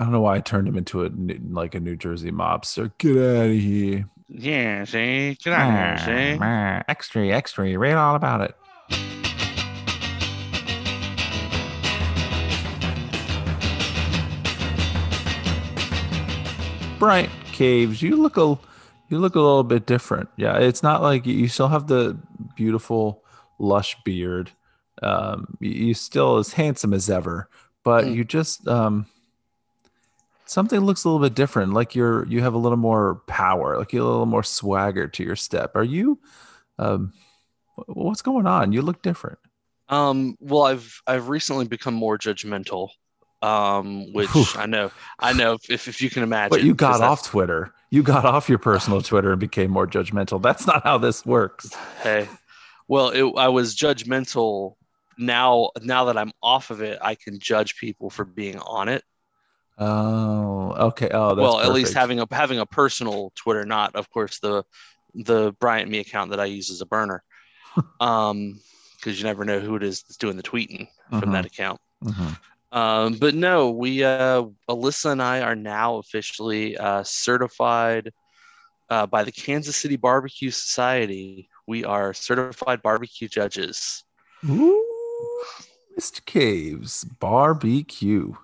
I don't know why I turned him into a New- like a New Jersey mobster. Get out of here. Yeah, see, get out of here, see. Extra, extra. Read all about it. Bryant Caves, you look a you look a little bit different. Yeah, it's not like you still have the beautiful lush beard. Um, you- you still as handsome as ever, but Mm. you just um something looks a little bit different. Like you're you have a little more power, like you have a little more swagger to your step. Are you um what's going on? You look different. Um, well, I've I've recently become more judgmental. Um, which Whew. I know, I know if if you can imagine. But you got off Twitter. You got off your personal Twitter and became more judgmental. That's not how this works. Hey, well, it, I was judgmental. Now, now that I'm off of it, I can judge people for being on it. Oh, okay. Oh, that's well, at least having a having a personal Twitter, not of course the the Bryant Me account that I use as a burner. um, because you never know who it is that's doing the tweeting from Mhm. that account. Mhm. Um, but no, we uh, Alyssa and I are now officially uh, certified uh, by the Kansas City Barbecue Society. We are certified barbecue judges. Ooh, Mr. Caves barbecue.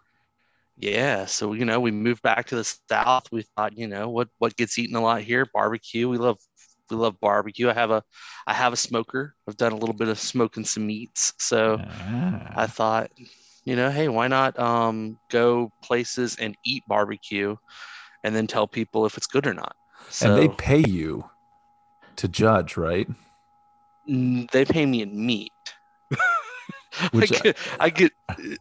Yeah, so you know, we moved back to the south. We thought, you know, what what gets eaten a lot here? Barbecue. We love we love barbecue. I have a I have a smoker. I've done a little bit of smoking some meats. So Ah. I thought, you know, hey, why not um, go places and eat barbecue, and then tell people if it's good or not. So and they pay you to judge, right? they pay me in meat. Which I get, I get,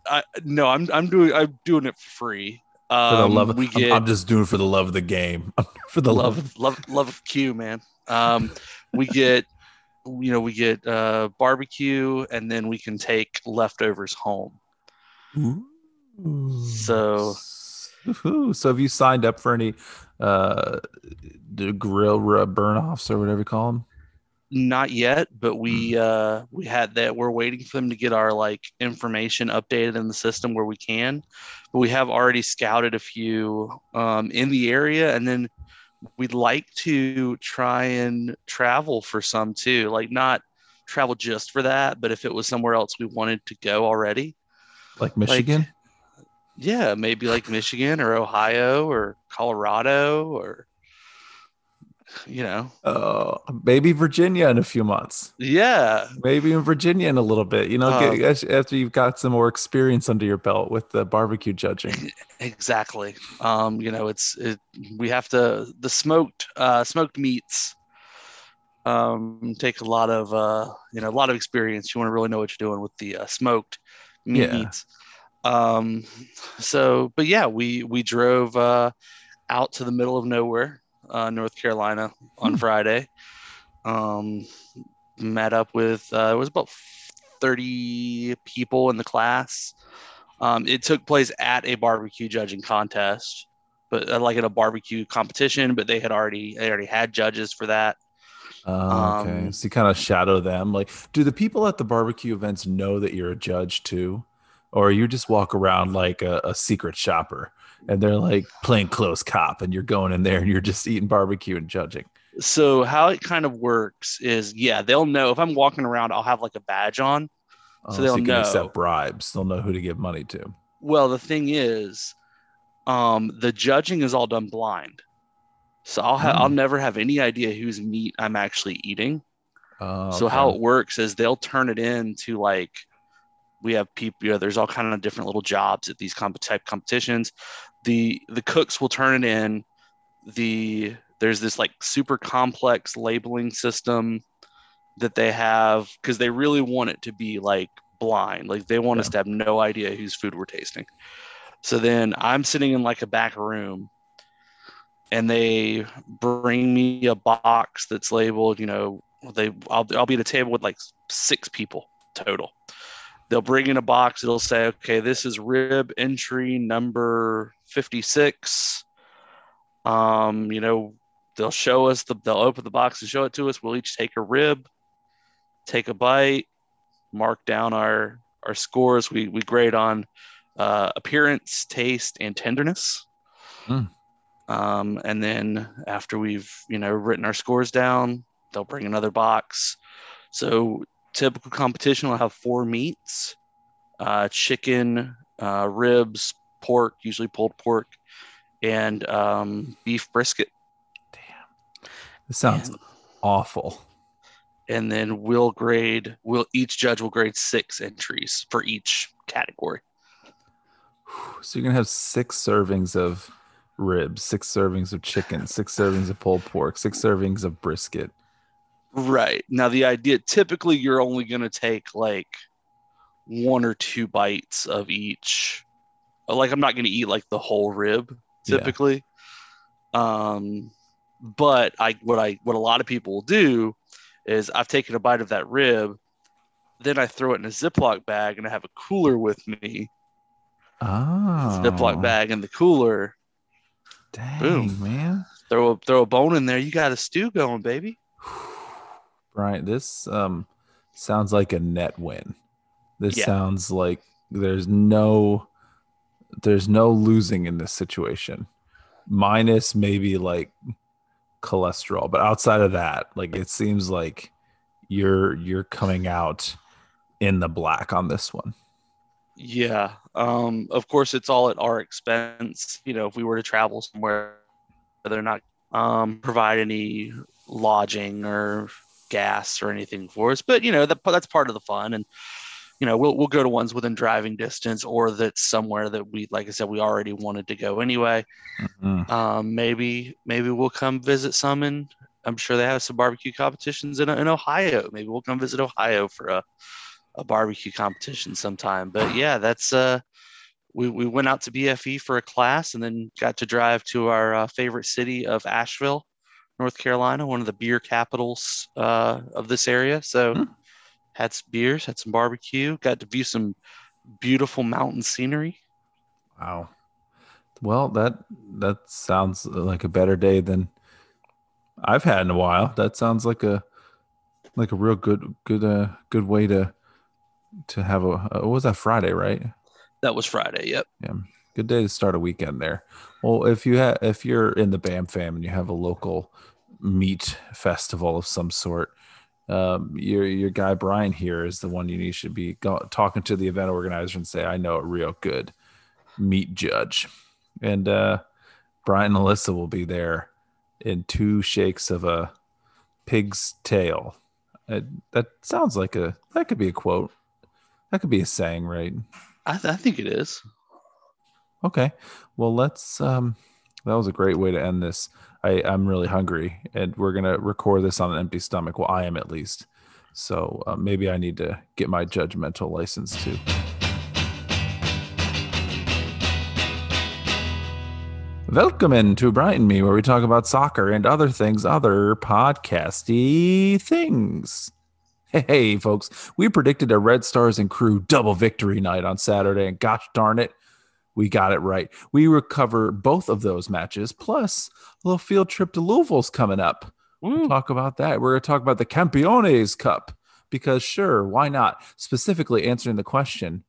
I no, I'm I'm doing I'm doing it for free. For Um, the love of, we I'm- get I'm, just doing it for the love of the game. for the love. love love love of Q, man. Um, we get you know we get uh, barbecue, and then we can take leftovers home. Ooh. So- Ooh, so have you signed up for any uh the grill burn offs or whatever you call them? Not yet, but we Hmm. uh, we had that. We're waiting for them to get our like information updated in the system where we can. But we have already scouted a few um, in the area, and then we'd like to try and travel for some too. Like not travel just for that, but if it was somewhere else we wanted to go already, Like Michigan? yeah, maybe like Michigan or Ohio or Colorado or you know, Oh, maybe Virginia in a few months. yeah, Maybe in Virginia in a little bit. You know, Uh, get, after you've got some more experience under your belt with the barbecue judging. Exactly. Um, you know, it's it, we have to the smoked uh, smoked meats um, take a lot of uh, you know a lot of experience. You want to really know what you're doing with the uh, smoked Yeah. meats. Um, so, but yeah, we we drove uh, out to the middle of nowhere, uh, North Carolina, on Hmm. Friday. Um, met up with uh, it was about 30 people in the class. Um, it took place at a barbecue judging contest, but uh, like at a barbecue competition. But they had already they already had judges for that. Oh, okay. Um, so you kind of shadow them. Like, do the people at the barbecue events know that you're a judge too? Or you just walk around like a, a secret shopper and they're like playing close cop and you're going in there and you're just eating barbecue and judging? So how it kind of works is, yeah, they'll know if I'm walking around, I'll have like a badge on. Oh, So they'll can know. accept bribes. They'll know who to give money to. Well, the thing is, um, the judging is all done blind. So I'll ha- I'll Hmm. never have any idea whose meat I'm actually eating. Oh, So how it works is they'll turn it into like we have people. You know, there's all kind of different little jobs at these comp- type competitions. The the cooks will turn it in. The there's this like super complex labeling system that they have because they really want it to be like blind. Like they want us to have no idea whose food we're tasting. So then I'm sitting in like a back room and they bring me a box that's labeled, you know, they I'll, I'll be at a table with like six people total. They'll bring in a box, it'll say, okay, this is rib entry number 56. Um, you know, they'll show us the they'll open the box and show it to us. We'll each take a rib, take a bite, mark down our our scores. We we grade on uh, appearance, taste, and tenderness. Mm. Um, and then after we've you know written our scores down, they'll bring another box. So typical competition will have four meats: uh, chicken, uh, ribs, pork, usually pulled pork, and um, beef brisket. Damn, this sounds And- awful. And then we'll grade. We'll each judge will grade six entries for each category. So you're gonna have six servings of ribs, six servings of chicken, six servings of pulled pork, six servings of brisket. Right. Now the idea typically you're only going to take like one or two bites of each. Like I'm not going to eat like the whole rib Yeah. typically. Um but I what I what a lot of people will do is I've taken a bite of that rib, then I throw it in a Ziploc bag and I have a cooler with me. Oh, Ziploc bag in the cooler. Dang, Boom. man. Throw a throw a bone in there. You got a stew going, baby. Right. this um sounds like a net win. This Yeah. sounds like there's no there's no losing in this situation. Minus maybe like cholesterol, but outside of that, like it seems like you're you're coming out in the black on this one. Yeah. Um, of course, it's all at our expense. You know, if we were to travel somewhere, they're not um, provide any lodging or gas or anything for us. But you know, that that's part of the fun. And you know, we'll we'll go to ones within driving distance or that's somewhere that we, like I said, we already wanted to go anyway. Mhm. Um, maybe maybe we'll come visit some in. I'm sure they have some barbecue competitions in, in Ohio. Maybe we'll come visit Ohio for a, a barbecue competition sometime. But yeah, that's uh, we we went out to BFE for a class and then got to drive to our uh, favorite city of Asheville, North Carolina, one of the beer capitals uh, of this area. So Hmm. Had some beers, had some barbecue, got to view some beautiful mountain scenery. Wow. Well, that that sounds like a better day than I've had in a while. That sounds like a like a real good good uh good way to to have a uh, what was that Friday, right? That was Friday. Yep. Yeah. Good day to start a weekend there. Well, if you have if you're in the BAM fam and you have a local meat festival of some sort, um, your your guy Brian here is the one you need should be go, talking to the event organizer and say, I know a real good meat judge, and uh, Brian and Alyssa will be there in two shakes of a pig's tail. Uh, that sounds like a that could be a quote. That could be a saying, right? I, th- I think it is. Okay. Well, let's. Um, that was a great way to end this. I, I'm really hungry, and we're gonna record this on an empty stomach. Well, I am at least. So uh, maybe I need to get my judgmental license too. Welcome in to Brighton Me, where we talk about soccer and other things, other podcasty things. Hey, hey, folks, we predicted a Red Stars and Crew double victory night on Saturday, and gosh darn it, we got it right. We recover both of those matches, plus a little field trip to Louisville's coming up. We'll mm. talk about that. We're going to talk about the Campeones Cup because, sure, why not? Specifically answering the question,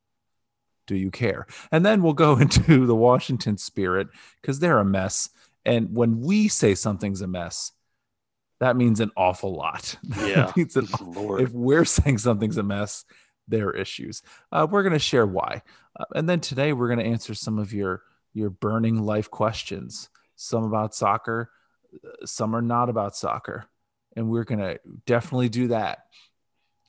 do you care? And then we'll go into the Washington Spirit because they're a mess. And when we say something's a mess, that means an awful lot. Yeah. means an Lord. if we're saying something's a mess, there are issues. Uh, we're going to share why, uh, and then today we're going to answer some of your your burning life questions. Some about soccer, uh, some are not about soccer, and we're going to definitely do that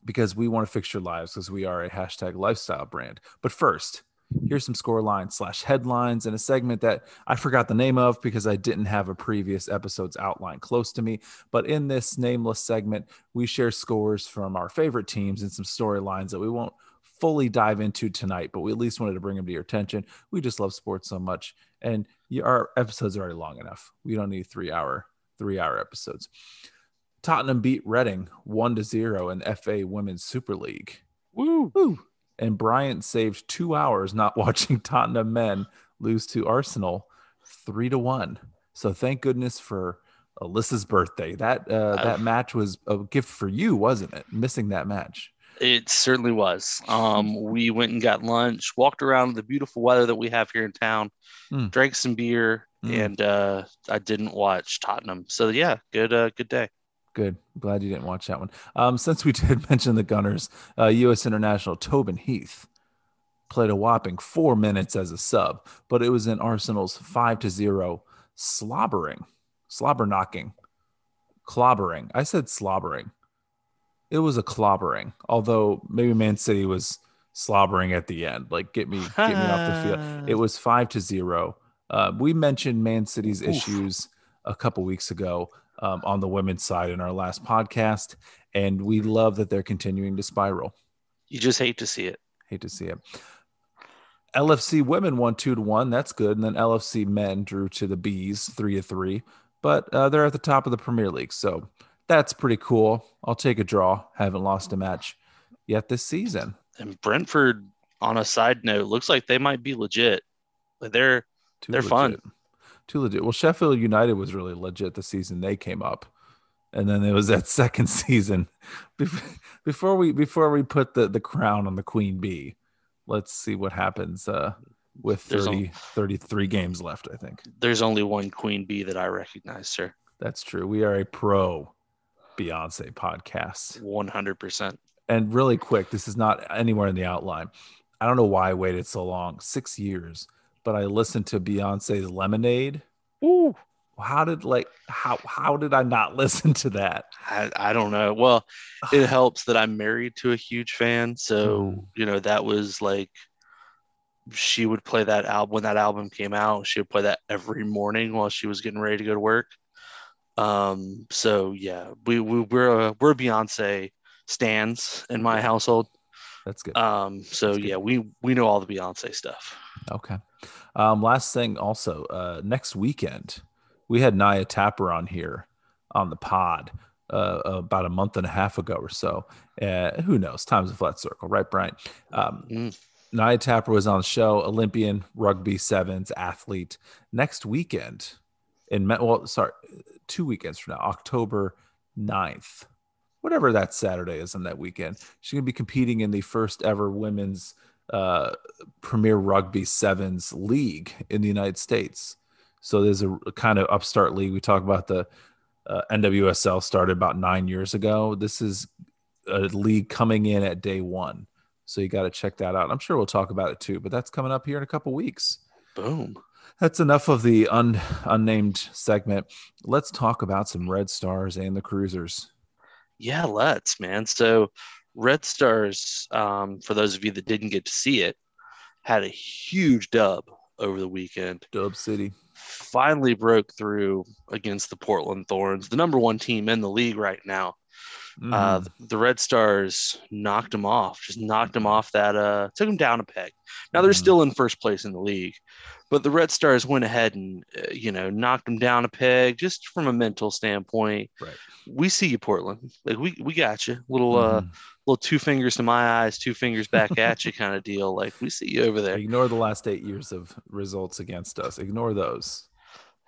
because we want to fix your lives because we are a hashtag lifestyle brand. But first, here's some score lines slash headlines and a segment that I forgot the name of because I didn't have a previous episode's outline close to me. But in this nameless segment, we share scores from our favorite teams and some storylines that we won't fully dive into tonight, but we at least wanted to bring them to your attention. We just love sports so much, and our episodes are already long enough. We don't need three hour three hour episodes. Tottenham beat Reading one to zero in FA Women's Super League. Woo. Woo. And Bryant saved two hours not watching Tottenham men lose to Arsenal three to one. So thank goodness for Alyssa's birthday. That uh, that match was a gift for you, wasn't it? Missing that match. It certainly was. Um, we went and got lunch, walked around the beautiful weather that we have here in town, Mm. drank some beer, Mm. and uh, I didn't watch Tottenham. So yeah, good uh, good day. Good. Glad you didn't watch that one. Um, since we did mention the Gunners, uh, U.S. international Tobin Heath played a whopping four minutes as a sub, but it was in Arsenal's five to zero slobbering, slobber knocking, clobbering. I said slobbering. It was a clobbering, although maybe Man City was slobbering at the end. Like get me, get me off the field. It was five to zero. Uh, we mentioned Man City's Oof. issues a couple weeks ago um, on the women's side in our last podcast, and we love that they're continuing to spiral. You just hate to see it. Hate to see it. LFC women won two to one. That's good. And then LFC men drew to the bees three to three. But uh, they're at the top of the Premier League, so that's pretty cool. I'll take a draw. Haven't lost a match yet this season. And Brentford, on a side note, looks like they might be legit. They're Too They're fun. Legit. Too legit. Well, Sheffield United was really legit the season they came up, and then it was that second season before we before we put the the crown on the queen bee. Let's see what happens uh, with There's 30, 33 games left. I think there's only one queen bee that I recognize, sir. that's true. We are a pro Beyonce podcast. One hundred percent. And really quick, this is not anywhere in the outline. I don't know why I waited so long, six years, but I listened to Beyonce's Lemonade. Ooh. How did like how how did I not listen to that? I, I don't know. Well, it helps that I'm married to a huge fan. So, Mm. you know, that was like she would play that album when that album came out. She would play that every morning while she was getting ready to go to work. Um, so yeah, we, we we're a, we're Beyonce stands in my household. That's good. Um, so That's good. yeah, we we know all the Beyonce stuff. Okay. Um, last thing also, uh, next weekend, we had Naya Tapper on here on the pod uh, about a month and a half ago or so. Uh, who knows? Time's a flat circle, right, Brian? Um, Mm. Naya Tapper was on the show, Olympian, rugby sevens athlete. Next weekend, in well, sorry, two weekends from now, October 9th, whatever that Saturday is on that weekend, she's going to be competing in the first ever women's uh, Premier Rugby Sevens League in the United States. So there's a, a kind of upstart league. We talk about the uh, NWSL started about nine years ago. This is a league coming in at day one. So you got to check that out. I'm sure we'll talk about it too, but that's coming up here in a couple weeks. Boom. That's enough of the un, unnamed segment. Let's talk about some Red Stars and the Cruisers. Yeah, let's, man. So, Red Stars, um, for those of you that didn't get to see it, had a huge dub over the weekend. Dub City. Finally broke through against the Portland Thorns, the number one team in the league right now. Uh, Mhm. the Red Stars knocked them off, just knocked them off that, uh, took them down a peg. Now they're Mhm. still in first place in the league, but the Red Stars went ahead and, uh, you know, knocked them down a peg just from a mental standpoint. Right. We see you, Portland. Like we, we got you. Little, uh, Mhm. little two fingers to my eyes, two fingers back at you kind of deal. Like we see you over there. Ignore the last eight years of results against us. Ignore those.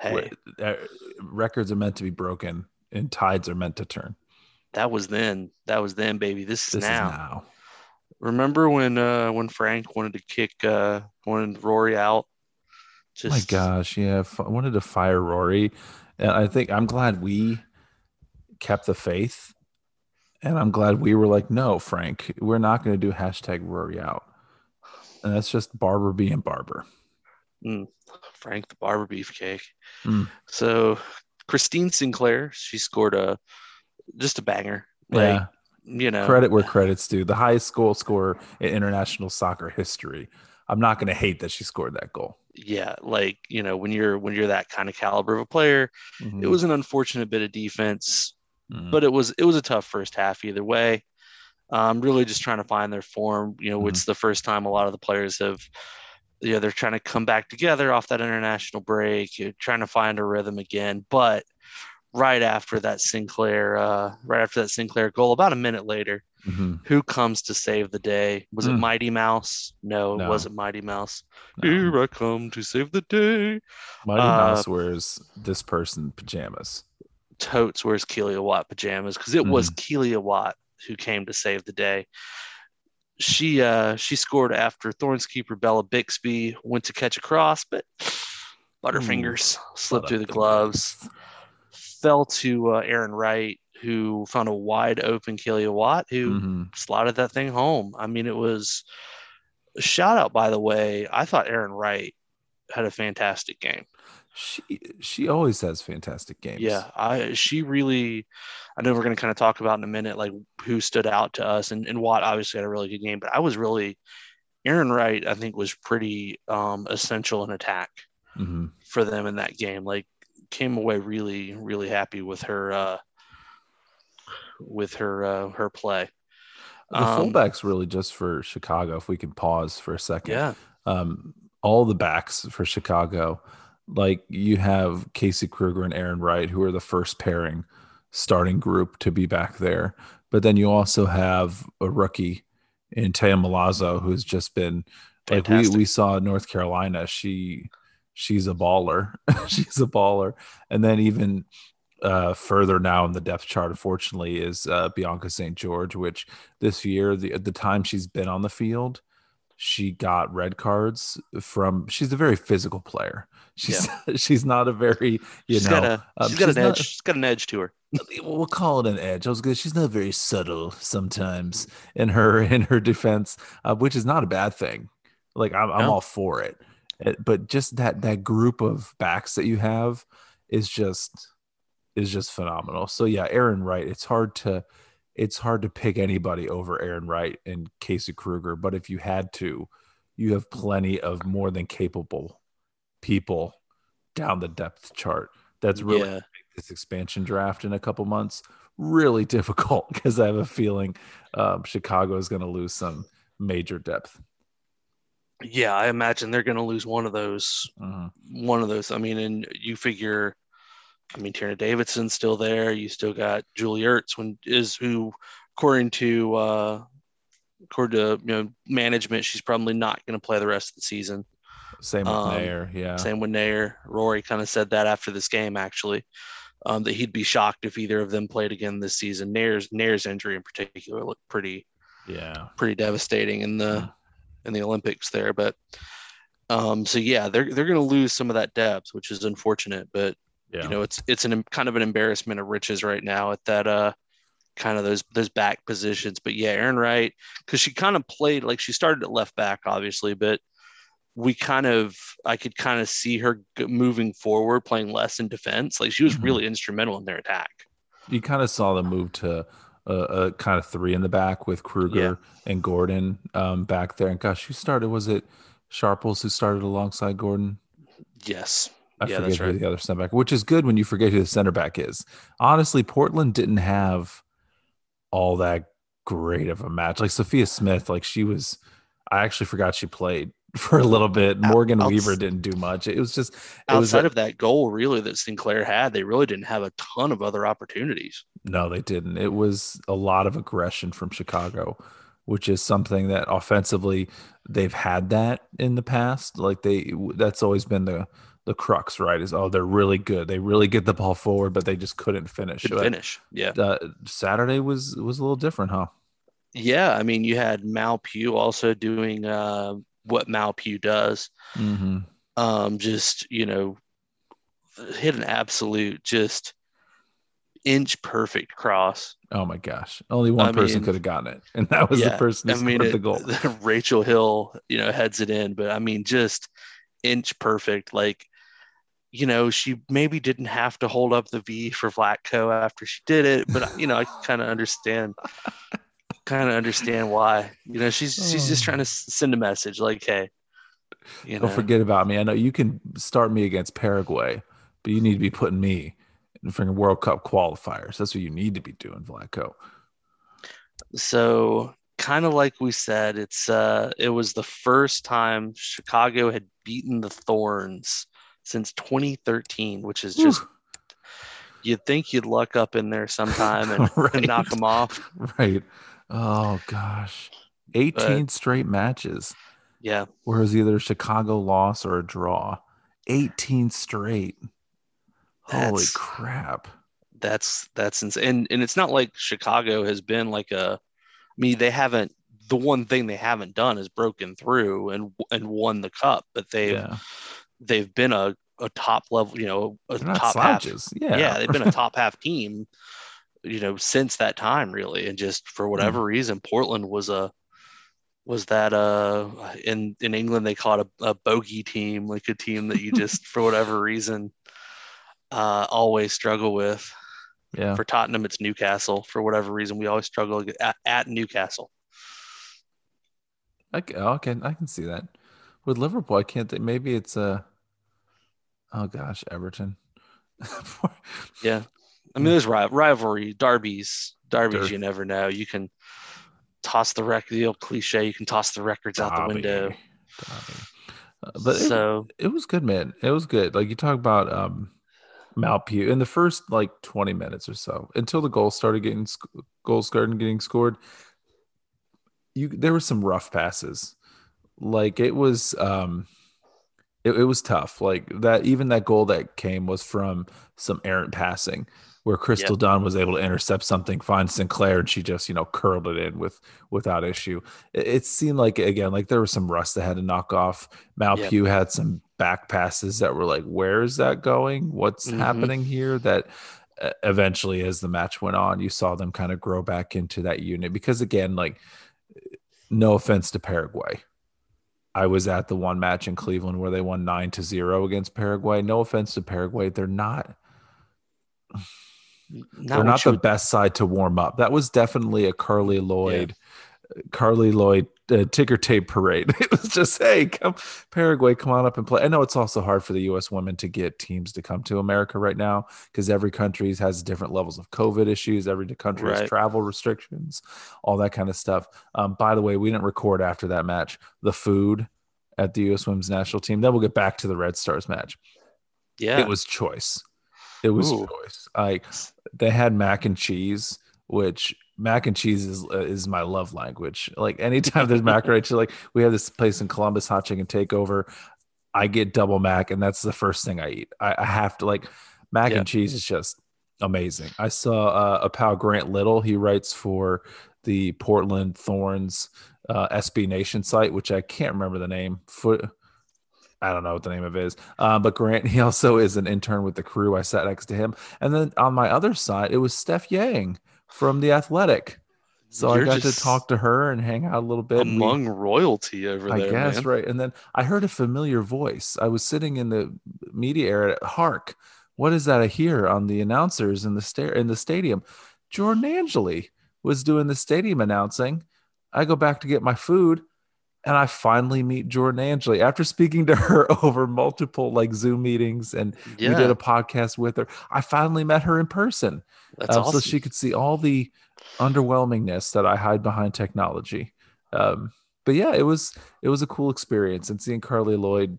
Hey, uh, Records are meant to be broken, and tides are meant to turn. That was then. That was then, baby. This is This now. is now. Remember when uh when Frank wanted to kick uh wanted Rory out? Oh my gosh, yeah. I wanted to fire Rory, and I think I'm glad we kept the faith, and I'm glad we were like, no, Frank, we're not going to do hashtag Rory out, and that's just Barber being Barber. Frank the barber beefcake. Mm. So Christine Sinclair, she scored a just a banger. Like, yeah, you know, credit where credit's due. The highest goal scorer in international soccer history. I'm not going to hate that she scored that goal. yeah, like you know, when you're when you're that kind of caliber of a player, Mhm. it was an unfortunate bit of defense, Mhm. but it was it was a tough first half either way. Um, really just trying to find their form. You know, Mhm. it's the first time a lot of the players have, you know, they're trying to come back together off that international break, you're trying to find a rhythm again. But right after that Sinclair, uh, right after that Sinclair goal, about a minute later, Mhm. who comes to save the day? Was it Mm. Mighty Mouse? No, No. it wasn't Mighty Mouse. No. Here I come to save the day. Mighty uh, Mouse wears this person pajamas. Totes wears Kealia Watt pajamas because it was Mm. Kealia Watt who came to save the day. She uh, she scored after Thorns keeper Bella Bixby went to catch a cross, but Butterfingers Ooh, slipped through the gloves, fell to uh, Arin Wright, who found a wide open Kealia Watt, who mm-hmm. slotted that thing home. I mean, it was a shout out, by the way. I thought Arin Wright had a fantastic game. She she always has fantastic games. Yeah, I she really. I know we're going to kind of talk about in a minute, like who stood out to us, and, and Watt obviously had a really good game, but I was really Arin Wright. I think was pretty um, essential in attack mm-hmm. for them in that game. Like came away really really happy with her uh, with her uh, her play. The um, fullbacks really just for Chicago. If we can pause for a second, yeah. Um, all the backs for Chicago, like you have Casey Krueger and Arin Wright, who are the first pairing starting group to be back there. But then you also have a rookie in Taya Milazzo, who's just been Fantastic. like we we saw North Carolina. She she's a baller. she's a baller. And then even uh, further now in the depth chart, unfortunately, is uh, Bianca St. George, which this year, the the time she's been on the field, she got red cards from. She's a very physical player. She's yeah. she's not a very you she's know. Got a, um, she's got an not, edge. She's got an edge to her. We'll call it an edge. I was good. She's not very subtle sometimes in her in her defense, uh, which is not a bad thing. Like I'm, I'm all for it. It. But just that that group of backs that you have is just is just phenomenal. So yeah, Arin Wright. It's hard to it's hard to pick anybody over Arin Wright and Casey Krueger, But if you had to, you have plenty of more than capable people down the depth chart. That's really yeah. this expansion draft in a couple months really difficult because I have a feeling um, Chicago is going to lose some major depth. Yeah, I imagine they're going to lose one of those. Uh-huh. One of those. I mean, and you figure I mean, Tierna Davidson's still there. You still got Julie Ertz, when is who, according to uh, according to you know management, she's probably not going to play the rest of the season. Same with um, Naeher, yeah. Same with Naeher. Rory kind of said that after this game, actually, um, that he'd be shocked if either of them played again this season. Naeher's Naeher's injury in particular looked pretty, yeah, pretty devastating in the yeah. In the Olympics there. But um, so yeah, they're they're going to lose some of that depth, which is unfortunate. But yeah. you know it's it's an kind of an embarrassment of riches right now at that uh kind of those those back positions but yeah Arin Wright because she kind of played like she started at left back obviously but we kind of I could kind of see her moving forward playing less in defense like she was mm-hmm. really instrumental in their attack you kind of saw the move to a, a kind of three in the back with Krueger yeah. and Gorden um, back there and gosh who started was it Sharples who started alongside Gorden yes I yeah, forget who right. the other center back, which is good when you forget who the center back is. Honestly, Portland didn't have all that great of a match. Like Sophia Smith, like she was, I actually forgot she played for a little bit. Morgan Weaver didn't do much. It was just it outside was, of that goal, really that Sinclair had. They really didn't have a ton of other opportunities. No, they didn't. It was a lot of aggression from Chicago, which is something that offensively they've had that in the past. Like they, that's always been the the crux, right? Is oh, they're really good. They really get the ball forward, but they just couldn't finish. Could finish, yeah. Uh, Saturday was was a little different, huh? Yeah, I mean, you had Mal Pugh also doing uh, what Mal Pugh does. Mm-hmm. Um, just you know, hit an absolute just inch perfect cross. Oh my gosh! Only one I person could have gotten it, and that was yeah, the person who I mean, scored it, the goal. Rachel Hill, you know, heads it in, but I mean, just inch perfect. Like you know, she maybe didn't have to hold up the V for Vlatko after she did it, but you know, I kind of understand, kind of understand why. You know, she's she's just trying to send a message, like, hey, you know, don't forget about me. I know you can start me against Paraguay, but you need to be putting me in freaking World Cup qualifiers. That's what you need to be doing, Vlatko. So, kind of like we said, it's uh, it was the first time Chicago had beaten the Thorns since 2013, which is just you'd think you'd luck up in there sometime and, right. and knock them off. Right. Oh gosh, 18 but, straight matches. Yeah. Whereas either Chicago loss or a draw. 18 straight. That's, Holy crap. that's that's insane. And and it's not like Chicago has been like a. I mean, they haven't. The one thing they haven't done is broken through and and won the cup, but they've Yeah. they've been a, a top level, you know, a They're top half. Yeah. Yeah. they've been a top half team, you know, since that time really, and just for Hmm. whatever reason, Portland was a was that uh in in England they call it a, a bogey team, like a team that you just for whatever reason uh always struggle with. yeah. For Tottenham, it's Newcastle. For whatever reason, we always struggle at, at Newcastle. I can, oh, okay, I can see that. With Liverpool, I can't think. Maybe it's uh oh gosh, Everton. Yeah. I mean, there's ri- rivalry, derbies, derbies. Derby. You never know. You can toss the record, the old cliche. You can toss the records out the window. Uh, but it, so it was good, man. It was good. Like you talk about um Mal Pugh in the first like 20 minutes or so until the goals started getting sc- goals started getting scored. You there were some rough passes. Like it was um it, it was tough. Like that even that goal that came was from some errant passing where Crystal Dunn was able to intercept something, find Sinclair, and she just, you know, curled it in with without issue. It, it seemed like again, like there was some rust that had to knock off. Mal Pugh had some back passes that were like, where is that going? What's Mhm. happening here? That uh, eventually, as the match went on, you saw them kind of grow back into that unit because again, like no offense to Paraguay. I was at the one match in Cleveland where they won nine to zero against Paraguay. No offense to Paraguay. They're not not they're not the best side to warm up. That was definitely a Carli Lloyd, Carli Lloyd uh, ticker tape parade. It was just, hey, come Paraguay, come on up and play. I know it's also hard for the U.S. women to get teams to come to America right now because every country has different levels of COVID issues. Every country has travel restrictions, all that kind of stuff. Um, by the way, we didn't record after that match the food at the U.S. Women's National Team. Then we'll get back to the Red Stars match yeah. it was choice. It was Ooh. choice. Like they had mac and cheese, which mac and cheese is uh, is my love language. Like anytime there's macaroni, cheese, like we have this place in Columbus, Hot Chicken Takeover. I get double mac, and that's the first thing I eat. I, I have to like mac Yeah. and cheese is just amazing. I saw uh, a pal Grant Little. He writes for the Portland Thorns uh, SB Nation site, which I can't remember the name. Foot. I don't know what the name of it is. Uh, but Grant, he also is an intern with the crew. I sat next to him. And then on my other side, it was Steph Yang from The Athletic. So You're I got to talk to her and hang out a little bit. and we- among royalty over I there, guess, man. right. And then I heard a familiar voice. I was sitting in the media area. Hark, what is that I hear on the announcers in the sta- in the stadium? Jordan Angeli was doing the stadium announcing. I go back to get my food and I finally meet Jordan Angeli after speaking to her over multiple like Zoom meetings and Yeah, we did a podcast with her. I finally met her in person. that's um, awesome. So she could see all the underwhelmingness that I hide behind technology. Um, but yeah, it was it was a cool experience and seeing Carli Lloyd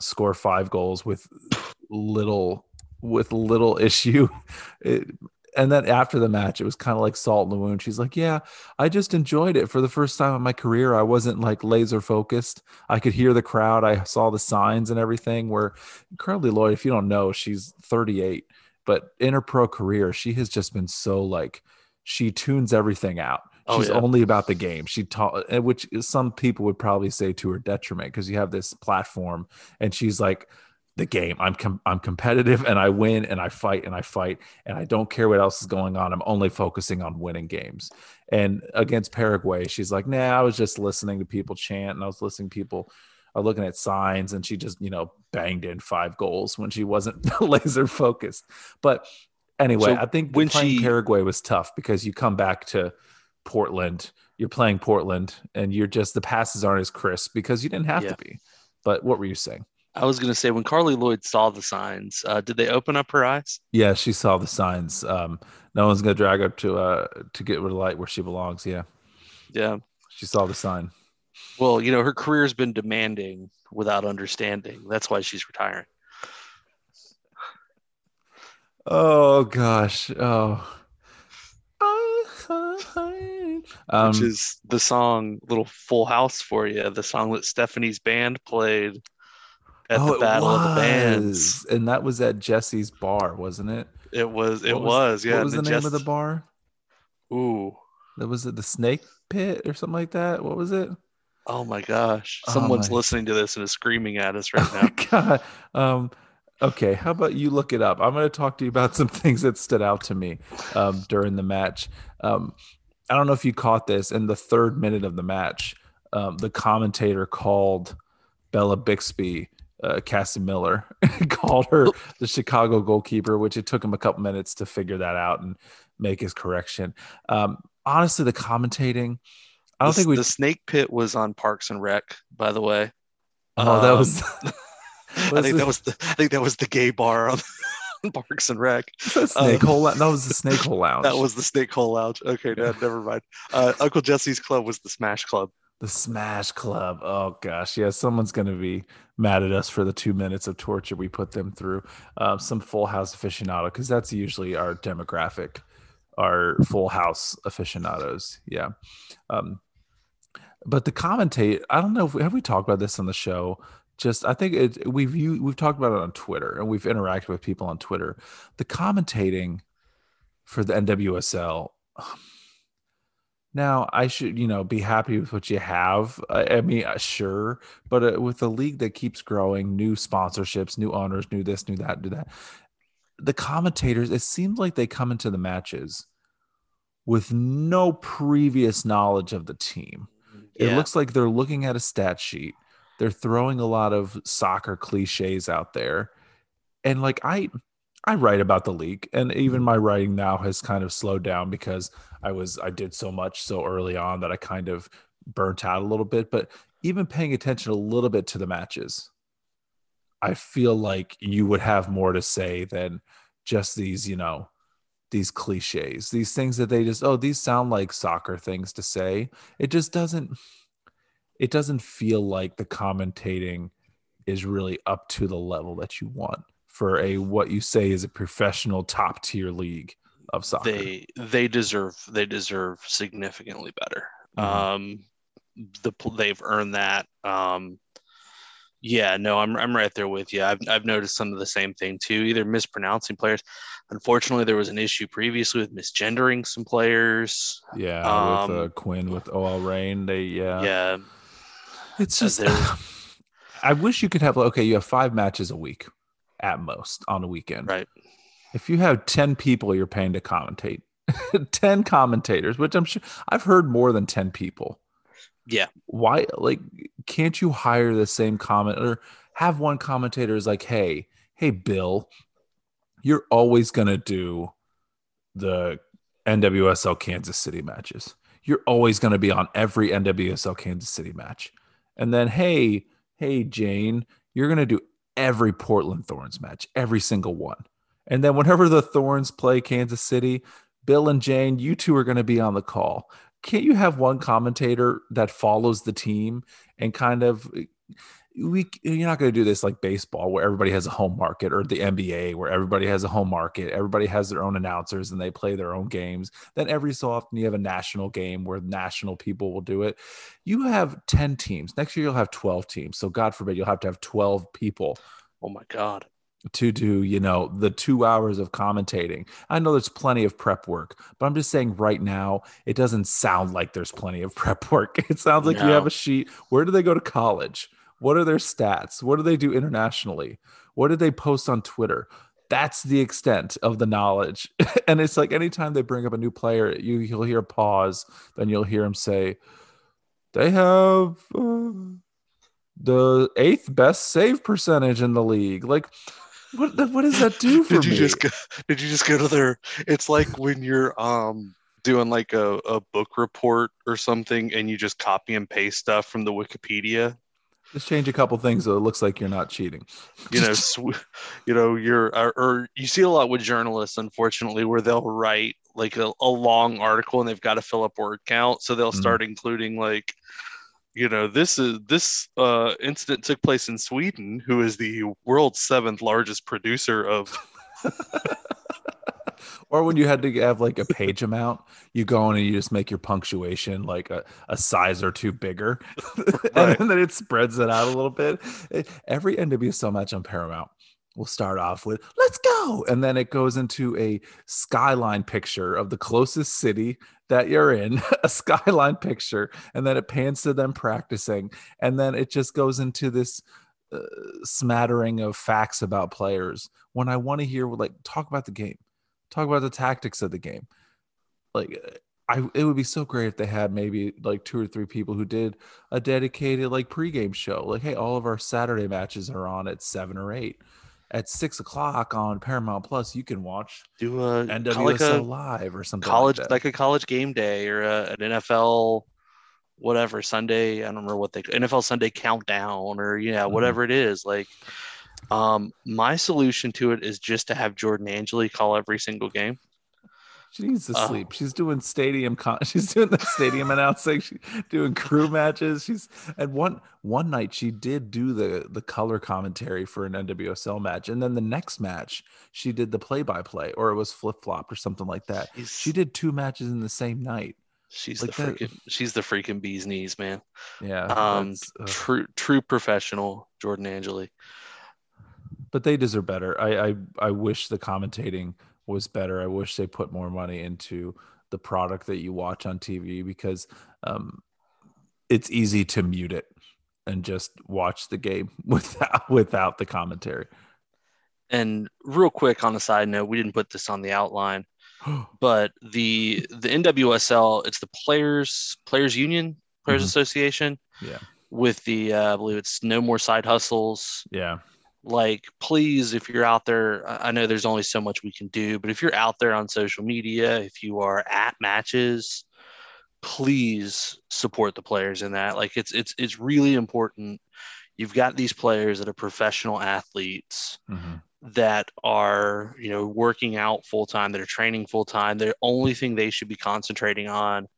score five goals with little with little issue. It, and then after the match, it was kind of like salt in the wound. She's like, "Yeah, I just enjoyed it for the first time in my career. I wasn't like laser focused. I could hear the crowd. I saw the signs and everything." Where Carli Lloyd, if you don't know, she's 38, but in her pro career, she has just been so like she tunes everything out. Oh, She's yeah. only about the game. She taught, eh, which some people would probably say to her detriment because you have this platform, and she's like, the game. I'm com- I'm competitive, and I win, and I fight, and I fight, and I don't care what else is going on. I'm only focusing on winning games. And against Paraguay, she's like, Nah, I was just listening to people chant, and I was listening to people. are looking at signs, and she just you know banged in five goals when she wasn't laser focused. But anyway, So I think when playing she- Paraguay was tough because you come back to Portland, you're playing Portland, and you're just the passes aren't as crisp because you didn't have Yeah. to be. But what were you saying? I was gonna say when Carli Lloyd saw the signs, uh, did they open up her eyes? Yeah, she saw the signs. Um, no one's gonna drag her to uh to get rid of light where she belongs. Yeah, Yeah. she saw the sign. Well, you know, her career's been demanding without understanding. That's why she's retiring. Oh gosh. Oh. Um, which is the song little full house for you the song that stephanie's band played at oh, the Battle of the Bands. was. And that was at Jesse's bar, wasn't it? It was. It What was. Yeah. What was the and name of the bar? Ooh. That was it the Snake Pit or something like that. What was it? Oh my gosh. Oh Someone's my- listening to this and is screaming at us right Oh now. god. Um, okay, how about you look it up? I'm going to talk to you about some things that stood out to me um, during the match. Um, I don't know if you caught this in the third minute of the match. Um, the commentator called Bella Bixby, uh, Cassie Miller, called her the Chicago goalkeeper, which it took him a couple minutes to figure that out and make his correction. Um, honestly, the commentating, I don't the, think we. the snake pit was on Parks and Rec, by the way. oh, that um, was. I think that was the I think that was the gay bar on, on Parks and Rec. the snake hole. Lou- That was the snake hole lounge. That was the Snake Hole Lounge. Okay, no, never mind. Uh, Uncle Jesse's Club was the Smash Club. The Smash Club. Oh gosh, yeah. Someone's gonna be mad at us for the two minutes of torture we put them through. Uh, some Full House aficionado, because that's usually our demographic, our Full House aficionados. Yeah. Um, but the commentate, I don't know if we, have we talked about this on the show. Just I think it we've u- we've talked about it on Twitter and we've interacted with people on Twitter. The commentating for the NWSL. Now I should, you know, be happy with what you have. I, I mean, uh, sure, but uh, with a league that keeps growing, new sponsorships, new owners, new this, new that, do that. The commentators, it seems like they come into the matches with no previous knowledge of the team. It looks like they're looking at a stat sheet. They're throwing a lot of soccer cliches out there. And like I I write about the league and even mm-hmm. my writing now has kind of slowed down because I was I did so much so early on that I kind of burnt out a little bit, but even paying attention a little bit to the matches, I feel like you would have more to say than just these, you know, these cliches, these things that they just, oh, these sound like soccer things to say. It just doesn't, it doesn't feel like the commentating is really up to the level that you want for a what you say is a professional top tier league of soccer. They they deserve they deserve significantly better. Mhm. Um, the they've earned that. Um, yeah, no, I'm I'm right there with you. I've I've noticed some of the same thing too. Either mispronouncing players. Unfortunately, there was an issue previously with misgendering some players. yeah, um, with uh, Quinn with OL Reign, they yeah, yeah, It's Uh, just I wish you could have okay, you have five matches a week at most on a weekend. right. If you have 10 people you're paying to commentate, 10 commentators, which I'm sure I've heard more than 10 people. Yeah. Why like can't you hire the same comment or have one commentator is like, "Hey, hey Bill, you're always going to do the NWSL Kansas City matches. You're always going to be on every NWSL Kansas City match. And then, hey, hey, Jane, you're going to do every Portland Thorns match, every single one. And then, whenever the Thorns play Kansas City, Bill and Jane, you two are going to be on the call. Can't you have one commentator that follows the team and kind of we you're not going to do this like baseball where everybody has a home market or the NBA where everybody has a home market everybody has their own announcers and they play their own games. Then every so often you have a national game where national people will do it. You have 10 teams. Next year you'll have 12 teams. So god forbid you'll have to have 12 people Oh my god. to do you know the two hours of commentating. I know there's plenty of prep work but i'm just saying right now it doesn't sound like there's plenty of prep work. It sounds like you have a sheet. Where do they go to college what are their stats what do they do internationally what did they post on twitter that's the extent of the knowledge and it's like anytime they bring up a new player you you'll hear a pause then you'll hear him say they have uh, the eighth best save percentage in the league like what, what does that do for Did you me? just go, did you just go to their? It's like when you're um doing like a, a book report or something, and you just copy and paste stuff from the Wikipedia. Just change a couple things so it looks like you're not cheating. You know, sw- you know, you're or, or you see a lot with journalists, unfortunately, where they'll write like a, a long article and they've got to fill up word count, so they'll Mhm. start including like. You know, this is this uh, incident took place in Sweden, who is the world's seventh largest producer of or when you had to have like a page amount, you go in and you just make your punctuation like a, a size or two bigger, Right. and then it spreads it out a little bit. It- every NWSL match on Paramount will start off with "Let's go," and then it goes into a skyline picture of the closest city that you're in, a skyline picture, and then it pans to them practicing, and then it just goes into this uh, smattering of facts about players. When I want to hear like talk about the game, talk about the tactics of the game, like. uh, I, it would be so great if they had maybe like two or three people who did a dedicated like pregame show. Like, hey, all of our Saturday matches are on at seven or eight. At six o'clock on Paramount Plus, you can watch Do a NWSL like a live or something college like like, a college game day or a, an NFL whatever Sunday. I don't remember what they NFL Sunday countdown or yeah Mhm. whatever it is. Like, um, my solution to it is just to have Jordan Angeli call every single game. she needs to uh, sleep. She's doing stadium. Con- she's doing the stadium announcing. She's doing crew matches. She's and one one night she did do the the color commentary for an NWSL match, and then the next match she did the play by play, or it was flip flop or something like that. She did two matches in the same night. she's like the that- freaking she's the freaking bee's knees, man. Yeah, Um, true true professional Jordan Angeli. But they deserve better. I, I I wish the commentating was better. I wish they put more money into the product that you watch on TV because um, it's easy to mute it and just watch the game without without the commentary. And real quick on a side note, we didn't put this on the outline, but the the NWSL, it's the players players union, players Mhm. association. Yeah. With the uh, I believe it's no more side hustles. yeah, Like, please, if you're out there, I know there's only so much we can do, but if you're out there on social media, if you are at matches, please support the players in that. Like, it's it's it's really important. You've got these players that are professional athletes Mhm. that are you know working out full time that are training full time the only thing they should be concentrating on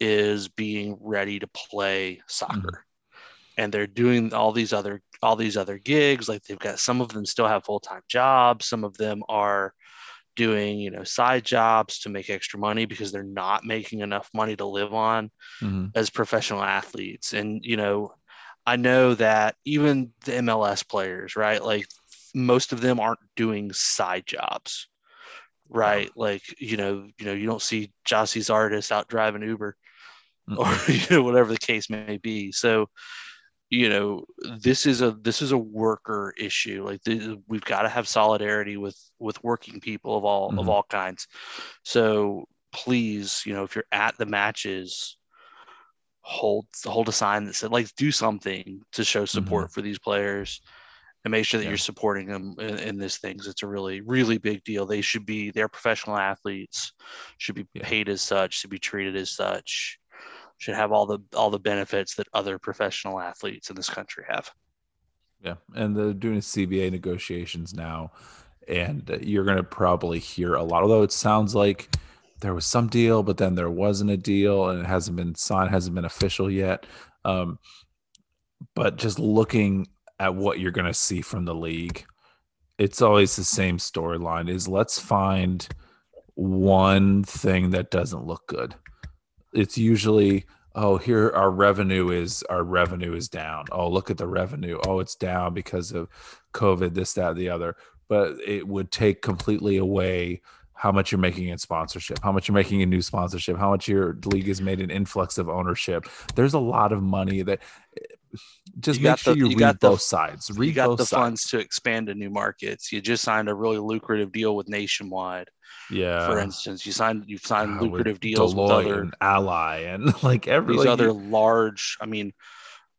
is being ready to play soccer and they're doing all these other all these other gigs like they've got some of them still have full-time jobs some of them are doing you know side jobs to make extra money because they're not making enough money to live on Mhm. as professional athletes. And, you know, I know that even the MLS players, right? Like most of them aren't doing side jobs, right? Like, you know, you know, you don't see Gyasi Zardes out driving Uber Mm-mm. or you know, whatever the case may be. So, you know, this is a this is a worker issue. Like this, we've got to have solidarity with with working people of all of Mhm. all kinds. So please, you know, if you're at the matches, hold hold a sign that said like do something to show support for these players and make sure that Yeah. you're supporting them in, in this thing it's a really really big deal they should be they're professional athletes should be Yeah. paid as such should be treated as such should have all the all the benefits that other professional athletes in this country have Yeah, and they're doing CBA negotiations now, and uh, you're going to probably hear a lot. Although it sounds like there was some deal, but then there wasn't a deal, and it hasn't been signed, hasn't been official yet. Um, but just looking at what you're going to see from the league, it's always the same storyline: is let's find one thing that doesn't look good. It's usually oh here our revenue is our revenue is down. Oh look at the revenue. Oh it's down because of covid this that the other. But it would take completely away how much you're making in sponsorship how much you're making in new sponsorship how much your league has made an influx of ownership. There's a lot of money that just You make sure the- you, you read got the- both sides. read you got both the sides. funds to expand to new markets. You just signed a really lucrative deal with nationwide yeah. for instance. You signed you've signed with lucrative deals with other and ally and like every these like, other large i mean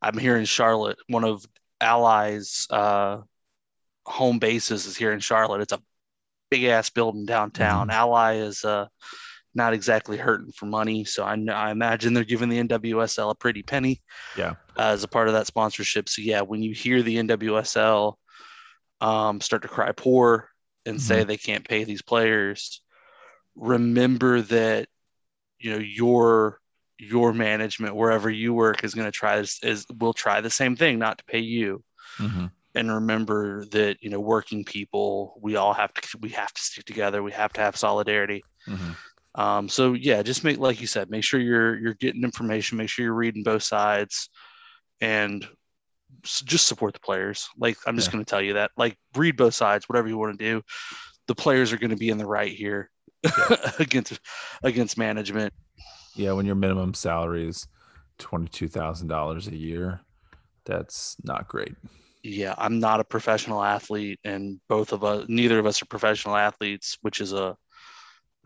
i'm here in charlotte. One of Ally's uh home bases is here in charlotte. It's a big ass building downtown. Mm-hmm. ally is uh not exactly hurting for money so I, I imagine they're giving the nwsl a pretty penny Yeah. uh, as a part of that sponsorship so yeah when you hear the nwsl um, start to cry poor and say Mm-hmm. they can't pay these players remember that you know your your management wherever you work is going to try this is will try the same thing not to pay you Mhm. and remember that you know working people we all have to we have to stick together we have to have solidarity Mhm. Um, so yeah just make like you said make sure you're you're getting information make sure you're reading both sides and just support the players like i'm just Yeah. going to tell you that like read both sides whatever you want to do the players are going to be in the right here against against management Yeah, when your minimum salary is twenty two thousand dollars a year, that's not great. yeah i'm not a professional athlete and both of us neither of us are professional athletes which is a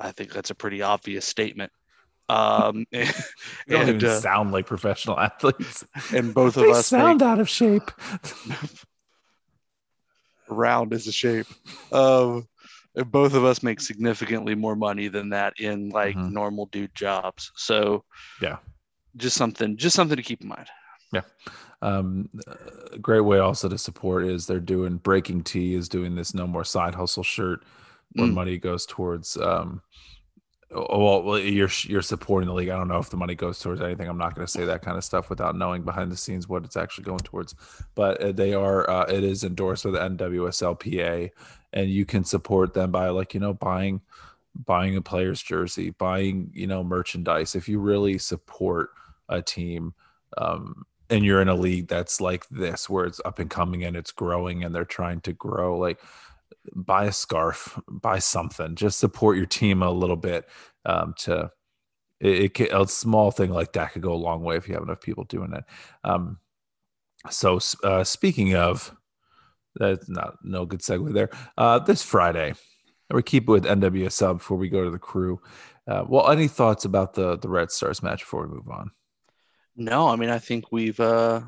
i think that's a pretty obvious statement um and, don't and, even uh, sound like professional athletes. and both of us sound make, out of shape. round is a shape um and both of us make significantly more money than that in like Mhm. normal dude jobs so Yeah. just something just something to keep in mind Yeah. Um, a great way also to support is they're doing Breaking Tea is doing this No More Side Hustle shirt where Mm. money goes towards. Um, well, well, you're you're supporting the league. I don't know if the money goes towards anything. I'm not going to say that kind of stuff without knowing behind the scenes what it's actually going towards. But uh, they are. Uh, it is endorsed with the NWSLPA, and you can support them by like you know buying buying a player's jersey, buying you know merchandise. If you really support a team. Um, and you're in a league that's like this where it's up and coming and it's growing and they're trying to grow like buy a scarf buy something just support your team a little bit um, to it, it can, a small thing like that could go a long way if you have enough people doing it um, so uh, speaking of that's not no good segue there uh, this friday we keep it with nwsl before we go to the crew uh, well any thoughts about the the red stars match before we move on No, I mean I think we've uh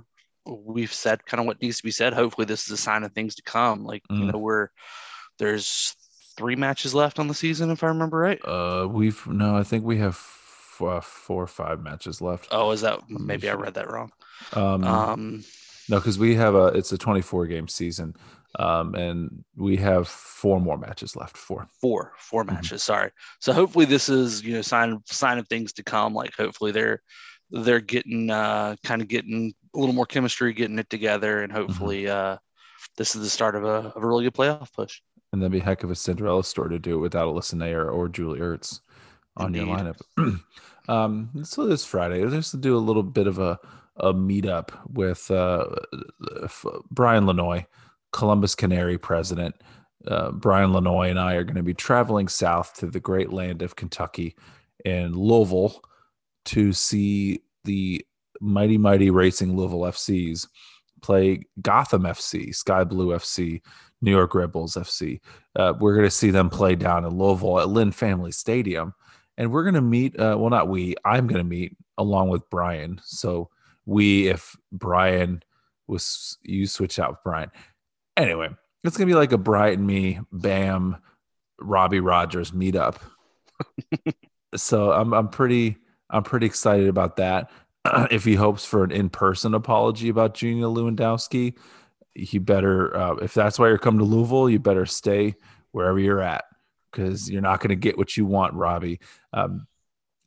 we've said kind of what needs to be said. Hopefully this is a sign of things to come. Like, you Mm. know, we're there's three matches left on the season if I remember right. Uh, we've no, I think we have f- uh, four or five matches left. Oh, is that maybe I read that wrong. Um, Um no, because we have a it's a 24 game season, um, and we have four more matches left. Four, four, four four four Mhm. matches, sorry. So hopefully this is, you know, sign sign of things to come. Like hopefully they're they're getting uh kind of getting a little more chemistry, getting it together, and hopefully uh this is the start of a, of a really good playoff push. And that'd be a heck of a Cinderella story to do it without Alyssa Naeher or Julie Ertz on your lineup. um, so this Friday, let's do a little bit of a, a meetup with uh, f- Brian Lanoy, Columbus Canary president. Uh, Brian Lanoy and I are going to be traveling south to the great land of Kentucky in Louisville to see the mighty, mighty racing Louisville FCs play Gotham FC, Sky Blue FC, New York Rebels FC. Uh, we're going to see them play down in Louisville at Lynn Family Stadium. And we're going to meet, uh, well, not we, I'm going to meet along with Brian. So we, if Brian was, you switch out with Brian. Anyway, it's going to be like a Brian, and me, Bam, Robbie Rogers meetup. so I'm, I'm pretty, I'm pretty excited about that. if he hopes for an in-person apology about Junior Lewandowski, you better uh, if that's why you're coming to Louisville, you better stay wherever you're at because you're not going to get what you want, Robbie. Um,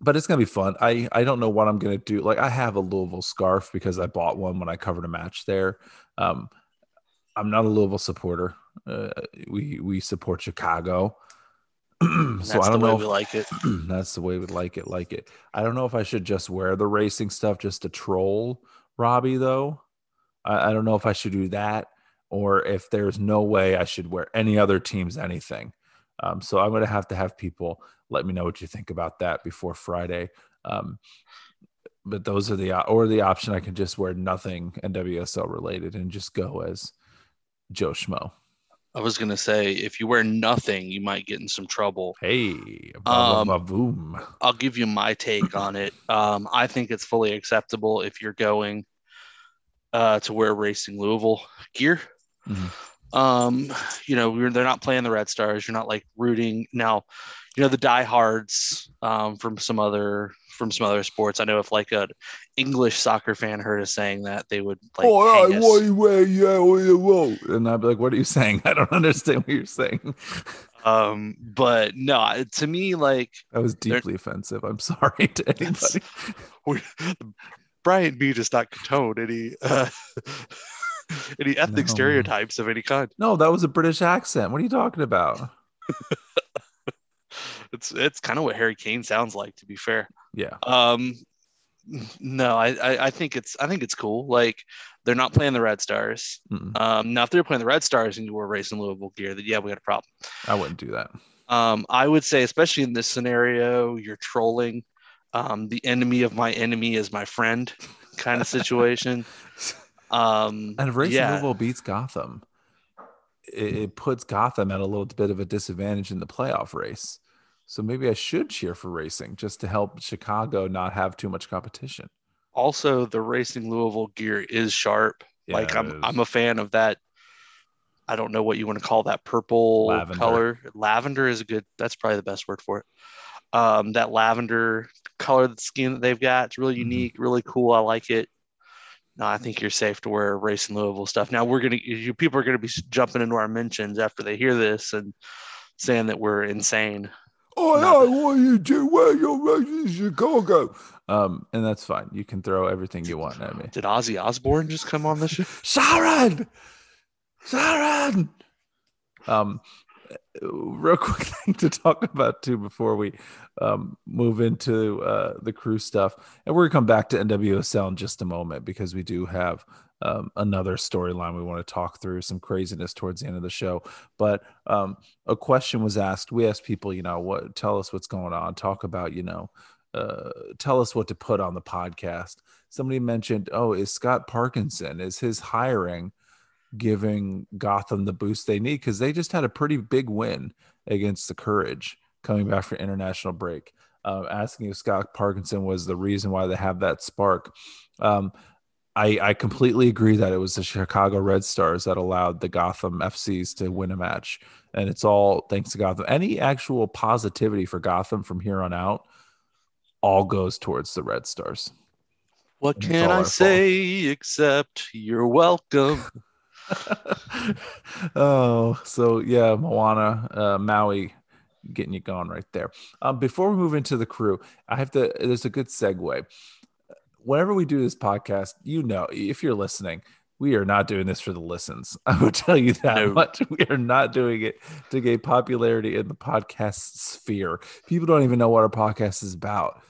but it's going to be fun. I I don't know what I'm going to do. Like I have a Louisville scarf because I bought one when I covered a match there. Um, I'm not a Louisville supporter. Uh, we we support Chicago. so That's I don't the way know we like it. that's the way we like it. Like it. I don't know if I should just wear the racing stuff just to troll Robbie, though. I, I don't know if I should do that or if there's no way I should wear any other team's anything. Um, so I'm going to have to have people let me know what you think about that before Friday. Um, but those are the or the option I can just wear nothing NWSL related and just go as Joe Schmo. I was gonna say if you wear nothing, you might get in some trouble. Hey, Um, boom. I'll give you my take on it. Um, I think it's fully acceptable if you're going uh, to wear racing Louisville gear. Mhm. Um, you know, we're, they're not playing the Red Stars. You're not like rooting now. You know the diehards um, from some other from some other sports. I know if like a English soccer fan heard us saying that, they would like. oh, us. what you wear? Yeah, whoa. And I'd be like, what are you saying? I don't understand what you're saying. Um, but no, to me, like That was deeply offensive. I'm sorry to anybody. Brian B does not condone any uh, any ethnic No. stereotypes of any kind. No, that was a British accent. What are you talking about? It's it's kind of what Harry Kane sounds like, to be fair. Yeah. Um, no, I, I I think it's I think it's cool. Like they're not playing the Red Stars. Mm-mm. Um, now if they're playing the Red Stars and you were racing Louisville gear, then yeah, we had a problem. I wouldn't do that. Um, I would say, especially in this scenario, you're trolling. Um, the enemy of my enemy is my friend, kind of situation. Um, And if Racing yeah, Louisville beats Gotham, it, it puts Gotham at a little bit of a disadvantage in the playoff race. So maybe I should cheer for Racing just to help Chicago not have too much competition. also the Racing Louisville gear is sharp. like I'm. I'm a fan of that. I don't know what you want to call that purple Lavender. color. Lavender is a good. That's probably the best word for it. Um, that lavender color scheme that they've got, it's really Mhm. unique, really cool. I like it. No, I think you're safe to wear Racing Louisville stuff. Now we're gonna, you people are gonna be jumping into our mentions after they hear this and saying that we're insane. Oh, Not- I want you to wear your Racing Chicago. Um, and that's fine. You can throw everything you want at me. Did Ozzy Osbourne just come on the show? Sharon, Sharon. Um, real quick thing to talk about too before we um, move into uh, the crew stuff, and we're gonna come back to NWSL in just a moment because we do have um, another storyline we want to talk through, some craziness towards the end of the show. But um, a question was asked. We asked people, you know, what tell us what's going on. Talk about, you know, uh, tell us what to put on the podcast. Somebody mentioned, oh, is Scott Parkinson is his hiring giving Gotham the boost they need because they just had a pretty big win against the Courage coming back for international break. Uh, asking if Scott Parkinson was the reason why they have that spark. Um, I, I completely agree that it was the Chicago Red Stars that allowed the Gotham FCs to win a match. And it's all thanks to Gotham. Any actual positivity for Gotham from here on out all goes towards the Red Stars. What can I our fault. say except you're welcome? oh, so yeah, Moana, uh, Maui, getting you going right there. Um, before we move into the crew, I have to. There's a good segue. Whenever we do this podcast, you know, if you're listening, we are not doing this for the listens. I will tell you that No. much. We are not doing it to gain popularity in the podcast sphere. People don't even know what our podcast is about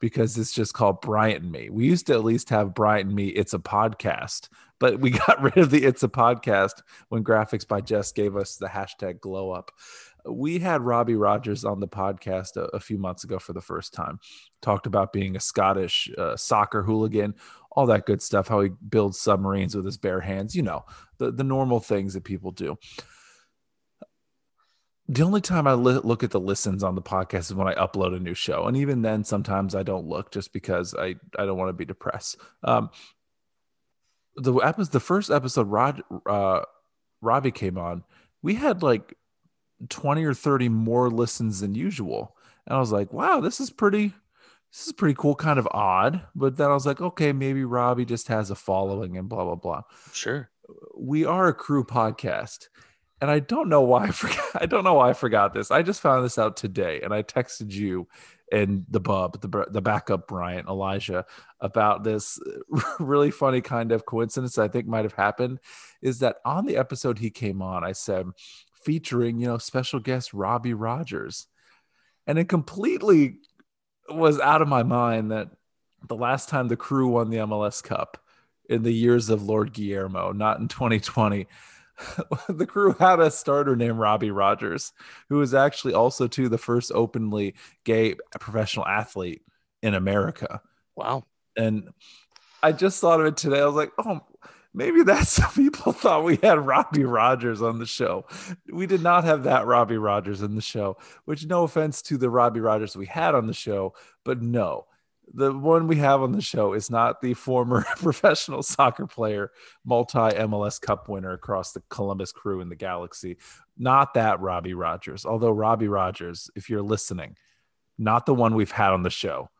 because it's just called Bryant and Me. We used to at least have Bryant and Me. It's a podcast, but we got rid of the It's a podcast when Graphics by Jess gave us the hashtag glow up. We had Robbie Rogers on the podcast a, a few months ago for the first time. Talked about being a Scottish uh, soccer hooligan, all that good stuff, how he builds submarines with his bare hands, you know, the, the normal things that people do. The only time I li- look at the listens on the podcast is when I upload a new show. And even then, sometimes I don't look just because I, I don't want to be depressed. Um, the episode, the first episode Rod, uh, Robbie came on, we had like 20 or 30 more listens than usual. And I was like, wow, this is pretty, this is pretty cool, kind of odd. But then I was like, okay, maybe Robbie just has a following and blah, blah, blah. Sure. We are a crew podcast. And I don't know why I forgot. I don't know why I forgot this. I just found this out today, and I texted you and the bub, the the backup Bryant Elijah about this really funny kind of coincidence I think might have happened. Is that on the episode he came on, I said featuring you know special guest Robbie Rogers, and it completely was out of my mind that the last time the crew won the MLS Cup in the years of Lord Guillermo, not in 2020 the crew had a starter named Robbie Rogers, who was actually also too the first openly gay professional athlete in America. Wow. And I just thought of it today. I was like, oh, maybe that's some people thought we had Robbie Rogers on the show. We did not have that Robbie Rogers in the show, which no offense to the Robbie Rogers we had on the show, but no. The one we have on the show is not the former professional soccer player, multi MLS Cup winner across the Columbus crew in the galaxy. Not that Robbie Rogers. Although, Robbie Rogers, if you're listening, not the one we've had on the show.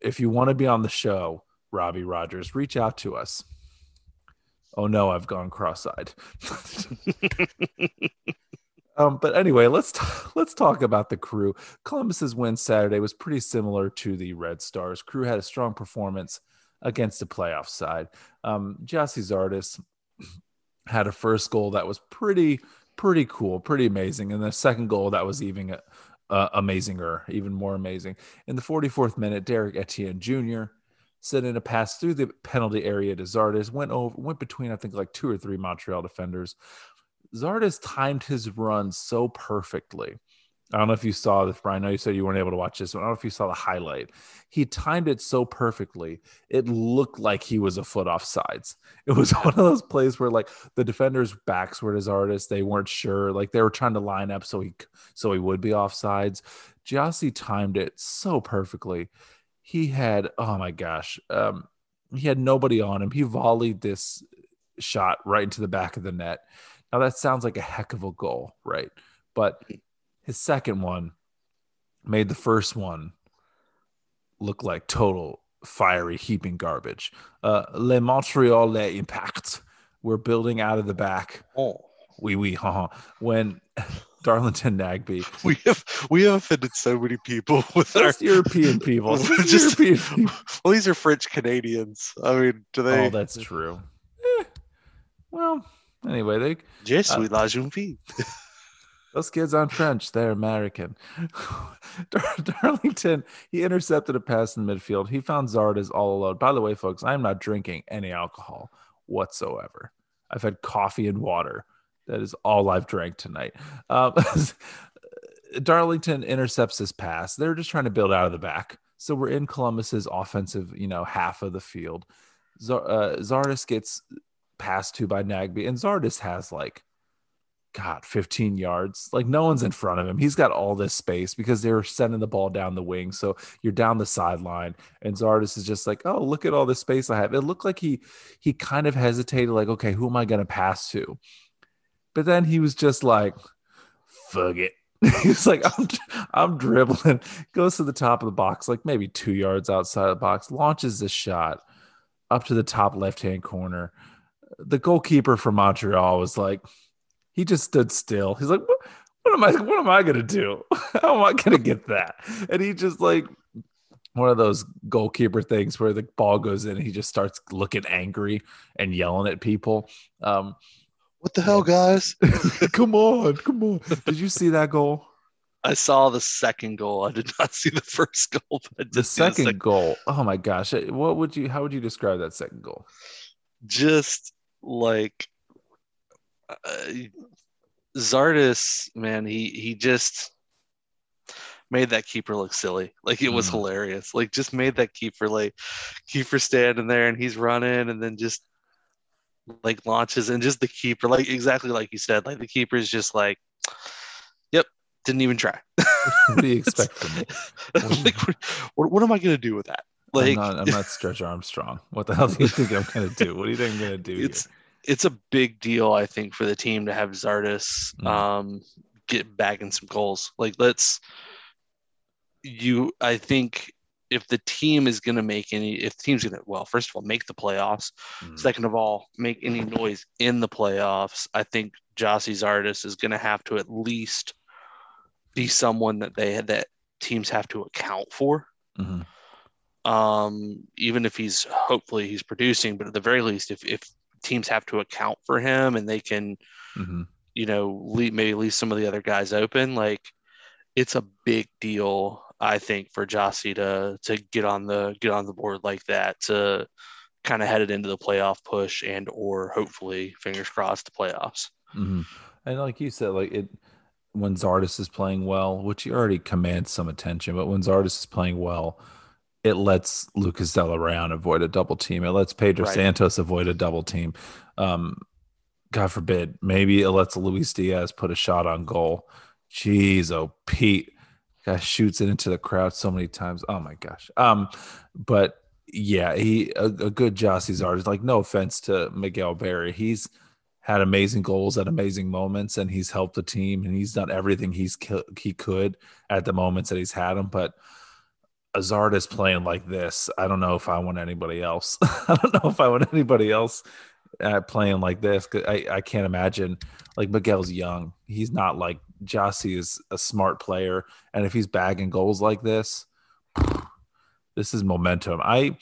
If you want to be on the show, Robbie Rogers, reach out to us. Oh no, I've gone cross-eyed. um, but anyway, let's t- let's talk about the crew. Columbus's win Saturday was pretty similar to the Red Stars. Crew had a strong performance against the playoff side. Um, Gyasi Zardes, had a first goal that was pretty pretty cool, pretty amazing, and the second goal that was even uh, amazinger, even more amazing. In the 44th minute, Derek Etienne Jr. sent in a pass through the penalty area to Zardes, went over, went between I think like two or three Montreal defenders. Zardes timed his run so perfectly I don't know if you saw this, Brian. I know you said you weren't able to watch this. I don't know if you saw the highlight. He timed it so perfectly. It looked like he was a foot off sides. It was one of those plays where like the defender's backs were his artist. They weren't sure. Like they were trying to line up so he so he would be off sides. Gyasi timed it so perfectly. He had, oh my gosh, um, he had nobody on him. He volleyed this shot right into the back of the net. Now that sounds like a heck of a goal, right? But his second one made the first one look like total fiery heaping garbage. Uh, Le Montreal Le Impact. We're building out of the back. Oh, we we huh. When Darlington Nagbe, we have we have offended so many people with our European people. just, European people. Well, these are French Canadians. I mean, do they? Oh, that's true. Eh, well, anyway, they. Je suis uh, la jeune fille. Those kids aren't French, they're American. Dar- Darlington, he intercepted a pass in midfield. He found Zardes all alone. By the way, folks, I'm not drinking any alcohol whatsoever. I've had coffee and water. That is all I've drank tonight. Um, Darlington intercepts his pass. They're just trying to build out of the back. So we're in Columbus's offensive, you know, half of the field. Z- uh, Zardes gets passed to by Nagbe, and Zardes has like God, 15 yards. Like no one's in front of him. He's got all this space because they were sending the ball down the wing. So you're down the sideline, and Zardes is just like, oh, look at all this space I have. It looked like he he kind of hesitated, like, okay, who am I gonna pass to? But then he was just like, fuck it. He's like, I'm I'm dribbling, goes to the top of the box, like maybe two yards outside the box, launches this shot up to the top left hand corner. The goalkeeper from Montreal was like, he just stood still. He's like, what, what am I? What am I gonna do? How am I gonna get that? And he just like one of those goalkeeper things where the ball goes in and he just starts looking angry and yelling at people. Um, what the hell, guys? come on, come on. Did you see that goal? I saw the second goal. I did not see the first goal. But the second, the second goal. Oh my gosh! What would you? How would you describe that second goal? Just like uh, Zardes, man, he he just made that keeper look silly. Like it was mm. hilarious. Like just made that keeper like keeper standing there and he's running and then just like launches and just the keeper like exactly like you said like the keeper is just like yep didn't even try what do you expect from me like, what, what, am i going to do with that like I'm not, I'm not stretch armstrong what the hell do you think i'm going to do what do you think i'm going to do it's here? it's a big deal, I think, for the team to have Zardes mm. um, get back in some goals. Like, let's you. I think if the team is going to make any, if the team's going to, well, first of all, make the playoffs. Mm. Second of all, make any noise in the playoffs. I think Gyasi Zardes is going to have to at least be someone that they that teams have to account for. Mm-hmm um, even if he's hopefully he's producing, but at the very least, if if teams have to account for him and they can, mm-hmm. you know, leave, maybe leave some of the other guys open. Like it's a big deal, I think, for Gyasi to to get on the get on the board like that to kind of head it into the playoff push and or hopefully fingers crossed the playoffs. Mm-hmm. And like you said, like it when Zardes is playing well, which he already commands some attention, but when Zardes is playing well, it lets Lucas Zelarayan avoid a double team. It lets Pedro right. Santos avoid a double team. Um, God forbid, maybe it lets Luis Diaz put a shot on goal. Jeez, oh Pete, guy shoots it into the crowd so many times. Oh my gosh. Um, but yeah, he a, a good Gyasi Zardes. Like, no offense to Miguel Berry, he's had amazing goals at amazing moments, and he's helped the team, and he's done everything he's he could at the moments that he's had him. But Azard is playing like this, I don't know if I want anybody else. I don't know if I want anybody else uh, playing like this. I, I can't imagine like Miguel's young. He's not like Gyasi is a smart player. And if he's bagging goals like this, this is momentum. I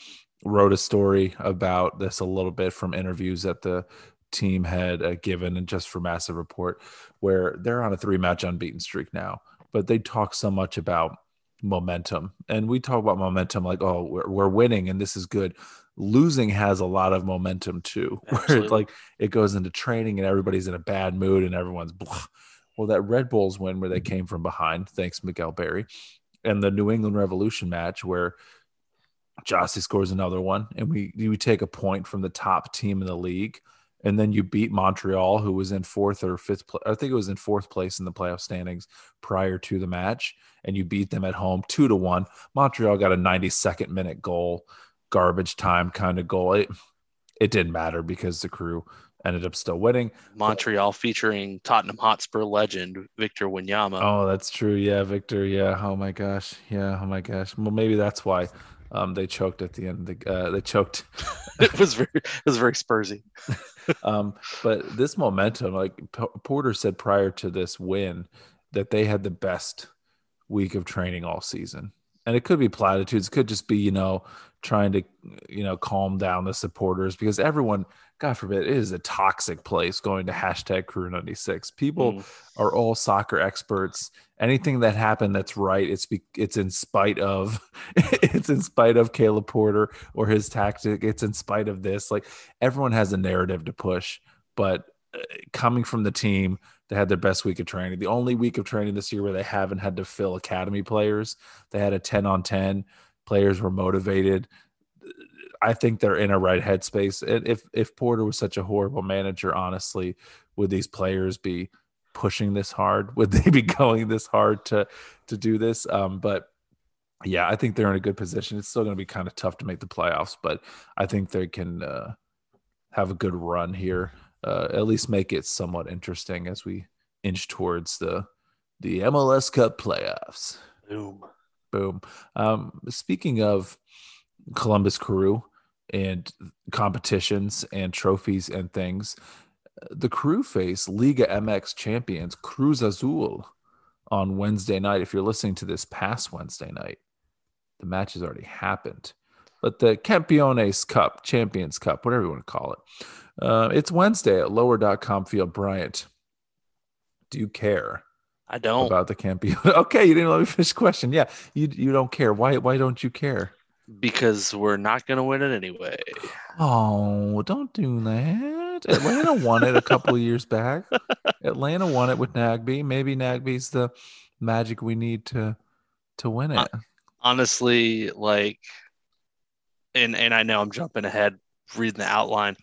wrote a story about this a little bit from interviews that the team had uh, given, and just for Massive Report, where they're on a three match unbeaten streak now, but they talk so much about momentum, and we talk about momentum like, oh, we're, we're winning and this is good. Losing has a lot of momentum too, where like it goes into training and everybody's in a bad mood and everyone's blah. Well, that Red Bulls win where they came from behind, thanks Miguel Berry, and the New England Revolution match where Gyasi scores another one, and we we take a point from the top team in the league, and then you beat Montreal, who was in fourth or fifth. Pl- I think it was in fourth place in the playoff standings prior to the match, and you beat them at home two to one. Montreal got a 92nd minute goal, garbage time kind of goal. It it didn't matter because the crew ended up still winning. Montreal featuring Tottenham Hotspur legend Victor Wanyama. Oh, that's true. Yeah, Victor. Yeah. Oh my gosh. Yeah. Oh my gosh. Well, maybe that's why um, they choked at the end. The, uh, they choked. it was very it was very Spursy. um, but this momentum, like P- Porter said prior to this win, that they had the best week of training all season. And it could be platitudes, it could just be, you know, trying to, you know, calm down the supporters because everyone, God forbid, it is a toxic place going to hashtag crew 96. People Mm. are all soccer experts. Anything that happened that's right, it's be, it's in spite of it's in spite of Caleb Porter or his tactic. It's in spite of this. Like everyone has a narrative to push, but uh, coming from the team they had their best week of training, the only week of training this year where they haven't had to fill academy players, they had a 10 on 10. Players were motivated. I think they're in a right headspace. And if if Porter was such a horrible manager, honestly, would these players be pushing this hard? Would they be going this hard to to do this? Um, but yeah, I think they're in a good position. It's still going to be kind of tough to make the playoffs, but I think they can uh, have a good run here. Uh, at least make it somewhat interesting as we inch towards the the MLS Cup playoffs. Boom. Boom. Um, speaking of Columbus Crew and competitions and trophies and things, the Crew face Liga MX champions Cruz Azul on Wednesday night. If you're listening to this past Wednesday night, the match has already happened. But the Campeones Cup, Champions Cup, whatever you want to call it, uh, it's Wednesday at lower.com field. Bryant, do you care? I don't about the Campione. Okay, you didn't let me finish the question. Yeah, you you don't care. Why why don't you care? because we're not gonna win it anyway. Oh, don't do that. Atlanta won it a couple of years back. Atlanta won it with Nagbe. Maybe Nagbe's the magic we need to to win it. Honestly, like and and I know I'm jumping ahead reading the outline.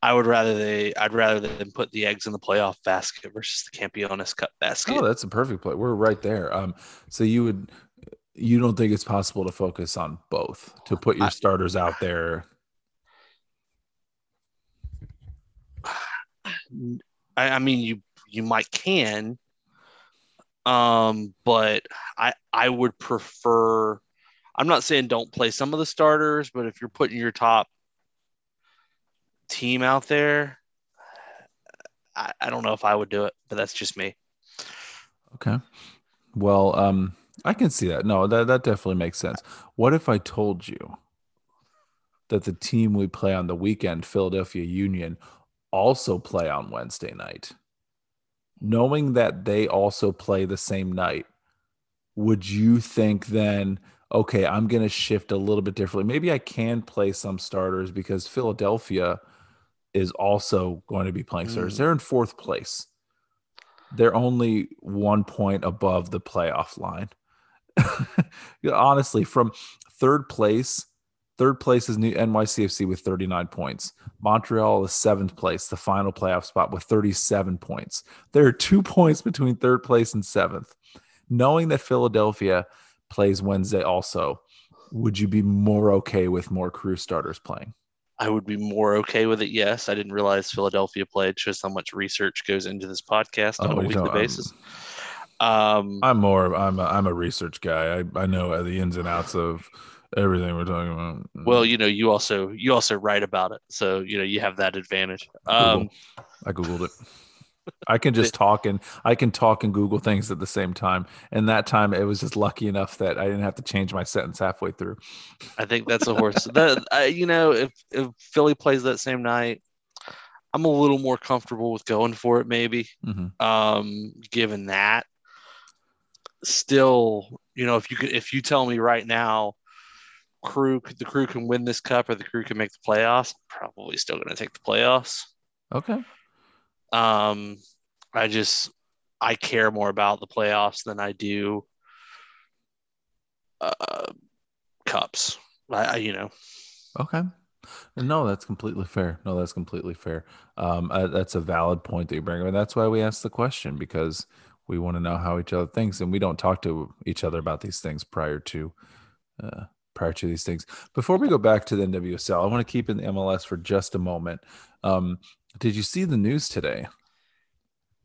I would rather they I'd rather them put the eggs in the playoff basket versus the Campeones Cup basket. oh, that's a perfect play. We're right there. Um, so you would you don't think it's possible to focus on both to put your I- starters out there? I, I mean, you you might can, um, but I I would prefer. I'm not saying don't play some of the starters, but if you're putting your top team out there, I, I don't know if I would do it, but that's just me. Okay. Well, um, I can see that. No, that that definitely makes sense. What if I told you that the team we play on the weekend, Philadelphia Union, also play on Wednesday night? Knowing that they also play the same night, would you think then, okay, I'm going to shift a little bit differently? Maybe I can play some starters because Philadelphia is also going to be playing starters. Mm. They're in fourth place. They're only one point above the playoff line. Honestly, from third place, third place is New NYCFC with 39 points. Montreal is seventh place, the final playoff spot with 37 points. There are two points between third place and seventh. Knowing that Philadelphia plays Wednesday also, would you be more okay with more crew starters playing? I would be more okay with it. Yes, I didn't realize Philadelphia played. Shows how much research goes into this podcast on Oh, a weekly basis. Um, I'm more I'm a, I'm a research guy. I, I know the ins and outs of everything we're talking about. well, you know, you also you also write about it, so you know you have that advantage. Um, I googled it. I can just talk and I can talk and Google things at the same time. And that time it was just lucky enough that I didn't have to change my sentence halfway through. I think that's a horse. that I, you know, if if Philly plays that same night, I'm a little more comfortable with going for it, maybe. Mhm. Um, given that, still, you know, if you could, if you tell me right now, crew, the crew can win this cup or the crew can make the playoffs, probably still going to take the playoffs. Okay. Um, I just I care more about the playoffs than I do uh, cups. I, I you know Okay. No, that's completely fair. No, that's completely fair. Um, uh, that's a valid point that you bring up, and that's why we asked the question because we want to know how each other thinks, and we don't talk to each other about these things prior to uh, prior to these things. Before we go back to the NWSL, I want to keep in the MLS for just a moment. Um, did you see the news today?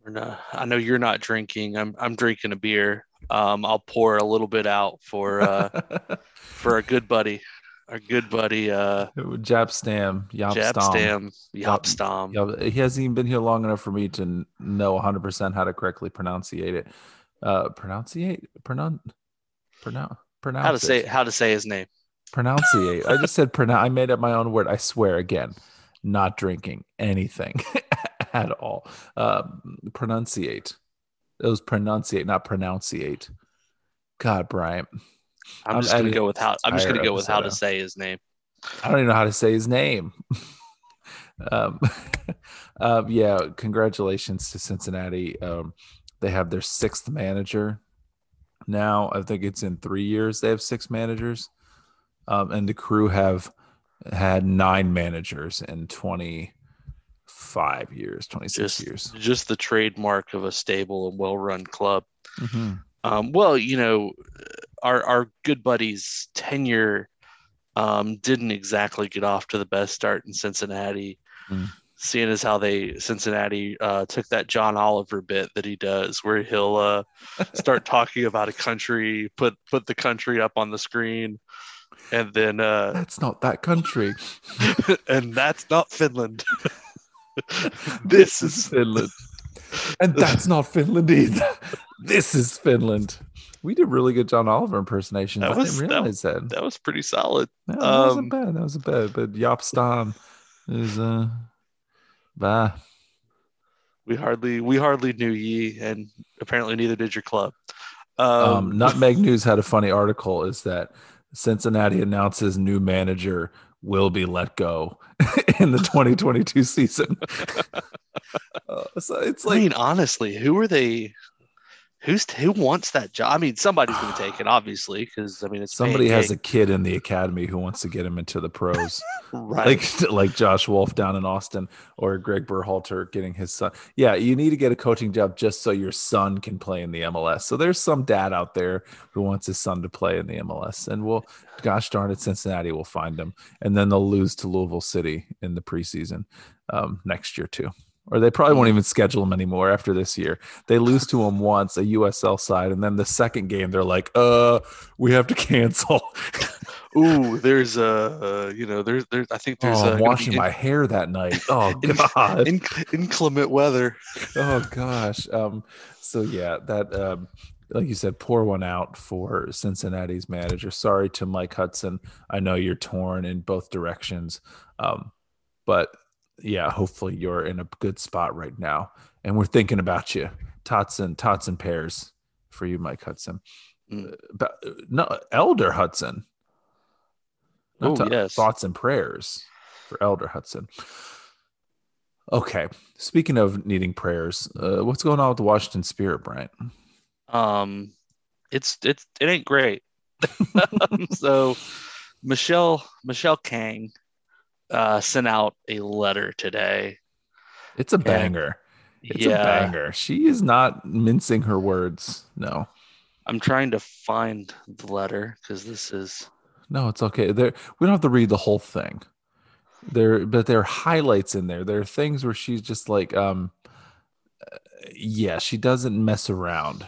we're I know you're not drinking. I'm I'm drinking a beer. Um, I'll pour a little bit out for uh, for our good buddy, our good buddy uh, Jaap Stam, Yop Jab Stom. Stam. Yop Stom. Yeah, he hasn't even been here long enough for me to know 100% how to correctly pronunciate it. Uh, pronunciate, pronoun, pronoun, pronounce How to it. say how to say his name? pronunciate. I just said pronounce. I made up my own word. I swear again, not drinking anything at all. Um, pronunciate. It was pronunciate, not pronunciate. God, Bryant. I'm, I'm just gonna go with how I'm just gonna go with how to say his name. I don't even know how to say his name. um, um, yeah, congratulations to Cincinnati. Um, they have their sixth manager now. I think it's in three years. They have six managers, um, and the crew have had nine managers in twenty-five years, twenty-six Just years. just the trademark of a stable and well run club. Mhm. Um, well, you know, our our good buddy's tenure um, didn't exactly get off to the best start in Cincinnati. Mm. Seeing as how they Cincinnati uh, took that John Oliver bit that he does, where he'll uh, start talking about a country, put put the country up on the screen, and then uh, That's not that country. and that's not Finland. this is Finland. And that's not Finland either. This is Finland. We did really good John Oliver impersonation. That I was- didn't that- realize that. that was pretty solid. Yeah, that wasn't um, bad. That wasn't bad. But Yop Stam is uh bah. We hardly we hardly knew ye, and apparently neither did your club. Um, Um, Nutmeg News had a funny article is that Cincinnati announces new manager will be let go in the 2022 season. Uh, so it's I mean, honestly, who are they? Who's who wants that job? I mean, somebody's going to take it, obviously, because I mean, it's somebody has a kid in the academy who wants to get him into the pros. right. like like Josh Wolff down in Austin or Greg Berhalter getting his son. Yeah, you need to get a coaching job just so your son can play in the MLS. So there's some dad out there who wants his son to play in the MLS, and we'll, gosh darn it, Cincinnati will find him, and then they'll lose to Louisville City in the preseason um, next year too. Or they probably won't even schedule him anymore after this year. They lose to him once, a USL side, and then the second game they're like, "Uh, we have to cancel." Ooh, there's a uh, you know there's there's I think there's oh, gonna washing be my hair that night. Oh in- God. in, inclement weather. oh gosh um so yeah that um like you said pour one out for cincinnati's manager sorry to mike hudson i know you're torn in both directions um but yeah hopefully you're in a good spot right now and we're thinking about you tots and tots and pairs for you mike hudson Mm. Uh, but uh, no elder hudson Not Oh, to- yes. thoughts and prayers for elder hudson Okay. Speaking of needing prayers, uh, what's going on with the Washington Spirit, Bryant? Um, it's it's it ain't great. so, Michelle Michelle Kang uh, sent out a letter today. It's a banger. It's yeah, a banger. She is not mincing her words. No, I'm trying to find the letter because this is no, it's okay. There, we don't have to read the whole thing. There, but there are highlights in there. There are things where she's just like, um, yeah, she doesn't mess around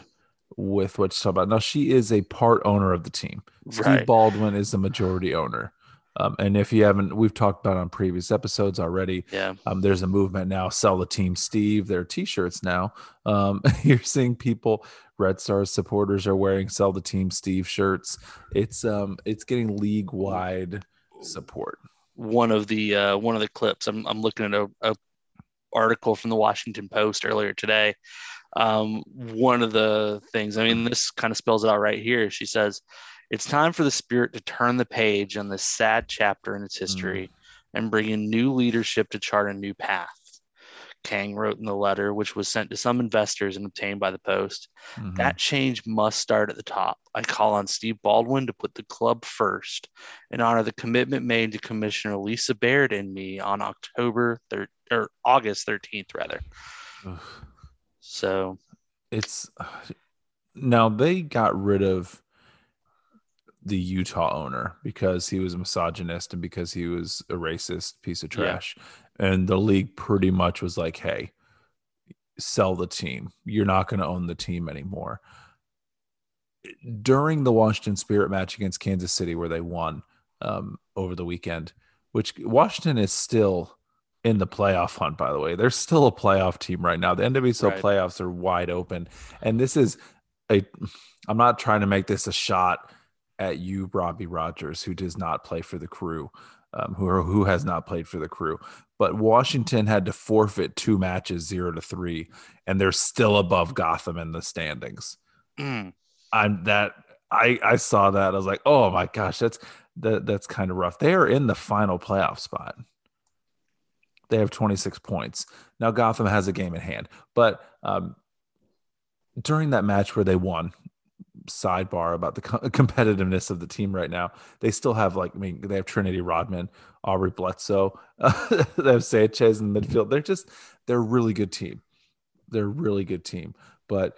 with what she's talking about. Now she is a part owner of the team. Steve right. Baldwin is the majority owner. Um, and if you haven't, we've talked about on previous episodes already. Yeah, Um, there's a movement now, sell the team Steve, their t-shirts now. Um, you're seeing people, Red Stars supporters are wearing sell the team Steve shirts. It's um it's getting league wide support. one of the uh, one of the clips. I'm I'm looking at a, a article from the Washington Post earlier today. Um, one of the things, I mean, this kind of spells it out right here. She says, It's time for the spirit to turn the page on this sad chapter in its history mm. and bring in new leadership to chart a new path. Kang wrote in the letter, which was sent to some investors and obtained by the Post. Mm-hmm. That change must start at the top. I call on Steve Baldwin to put the club first and honor the commitment made to Commissioner Lisa Baird and me on October 3rd or August 13th, rather. so it's now they got rid of the Utah owner because he was a misogynist and because he was a racist piece of trash. Yeah and the league pretty much was like, "Hey, sell the team. You're not going to own the team anymore." During the Washington Spirit match against Kansas City, where they won um, over the weekend, which Washington is still in the playoff hunt. By the way, they're still a playoff team right now. The NWSL right. playoffs are wide open, and this is a. I'm not trying to make this a shot at you, Robbie Rogers, who does not play for the crew um, who are, who has not played for the crew. But Washington had to forfeit two matches, zero to three, and they're still above Gotham in the standings. Mm. I'm that I I saw that I was like, oh my gosh, that's that that's kind of rough. They are in the final playoff spot. They have 26 points. Now Gotham has a game in hand, but um, during that match where they won, sidebar about the co- competitiveness of the team right now. They still have like I mean they have Trinity Rodman, Aubrey Bledsoe, uh, they have Sanchez in the midfield. They're just they're a really good team. They're a really good team, but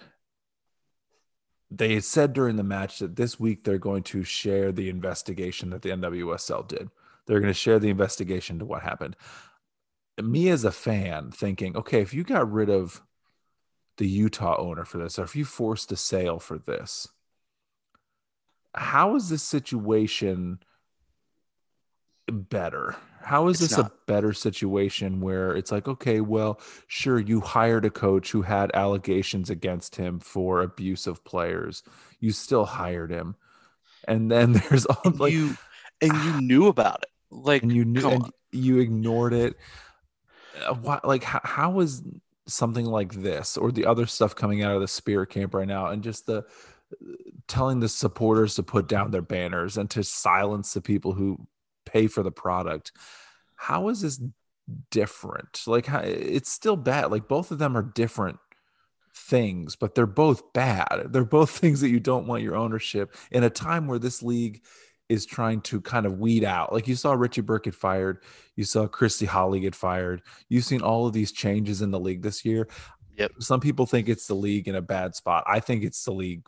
they said during the match that this week they're going to share the investigation that the NWSL did. They're going to share the investigation to what happened. Me as a fan thinking, okay, if you got rid of the Utah owner for this, or if you forced a sale for this, how is this situation better? How is it's this not. a better situation where it's like, okay, well, sure, you hired a coach who had allegations against him for abuse of players. You still hired him. And then there's all like you and you knew about it. Like and you knew and you ignored it. Uh, what like how, how is something like this or the other stuff coming out of the spirit camp right now and just the telling the supporters to put down their banners and to silence the people who pay for the product how is this different? Like how, it's still bad. Like both of them are different things but they're both bad. They're both things that you don't want your ownership in a time where this league is trying to kind of weed out. Like you saw richie burke get fired. You saw christy holly get fired. You've seen all of these changes in the league this year. Yep. Some people think it's the league in a bad spot. I think it's the league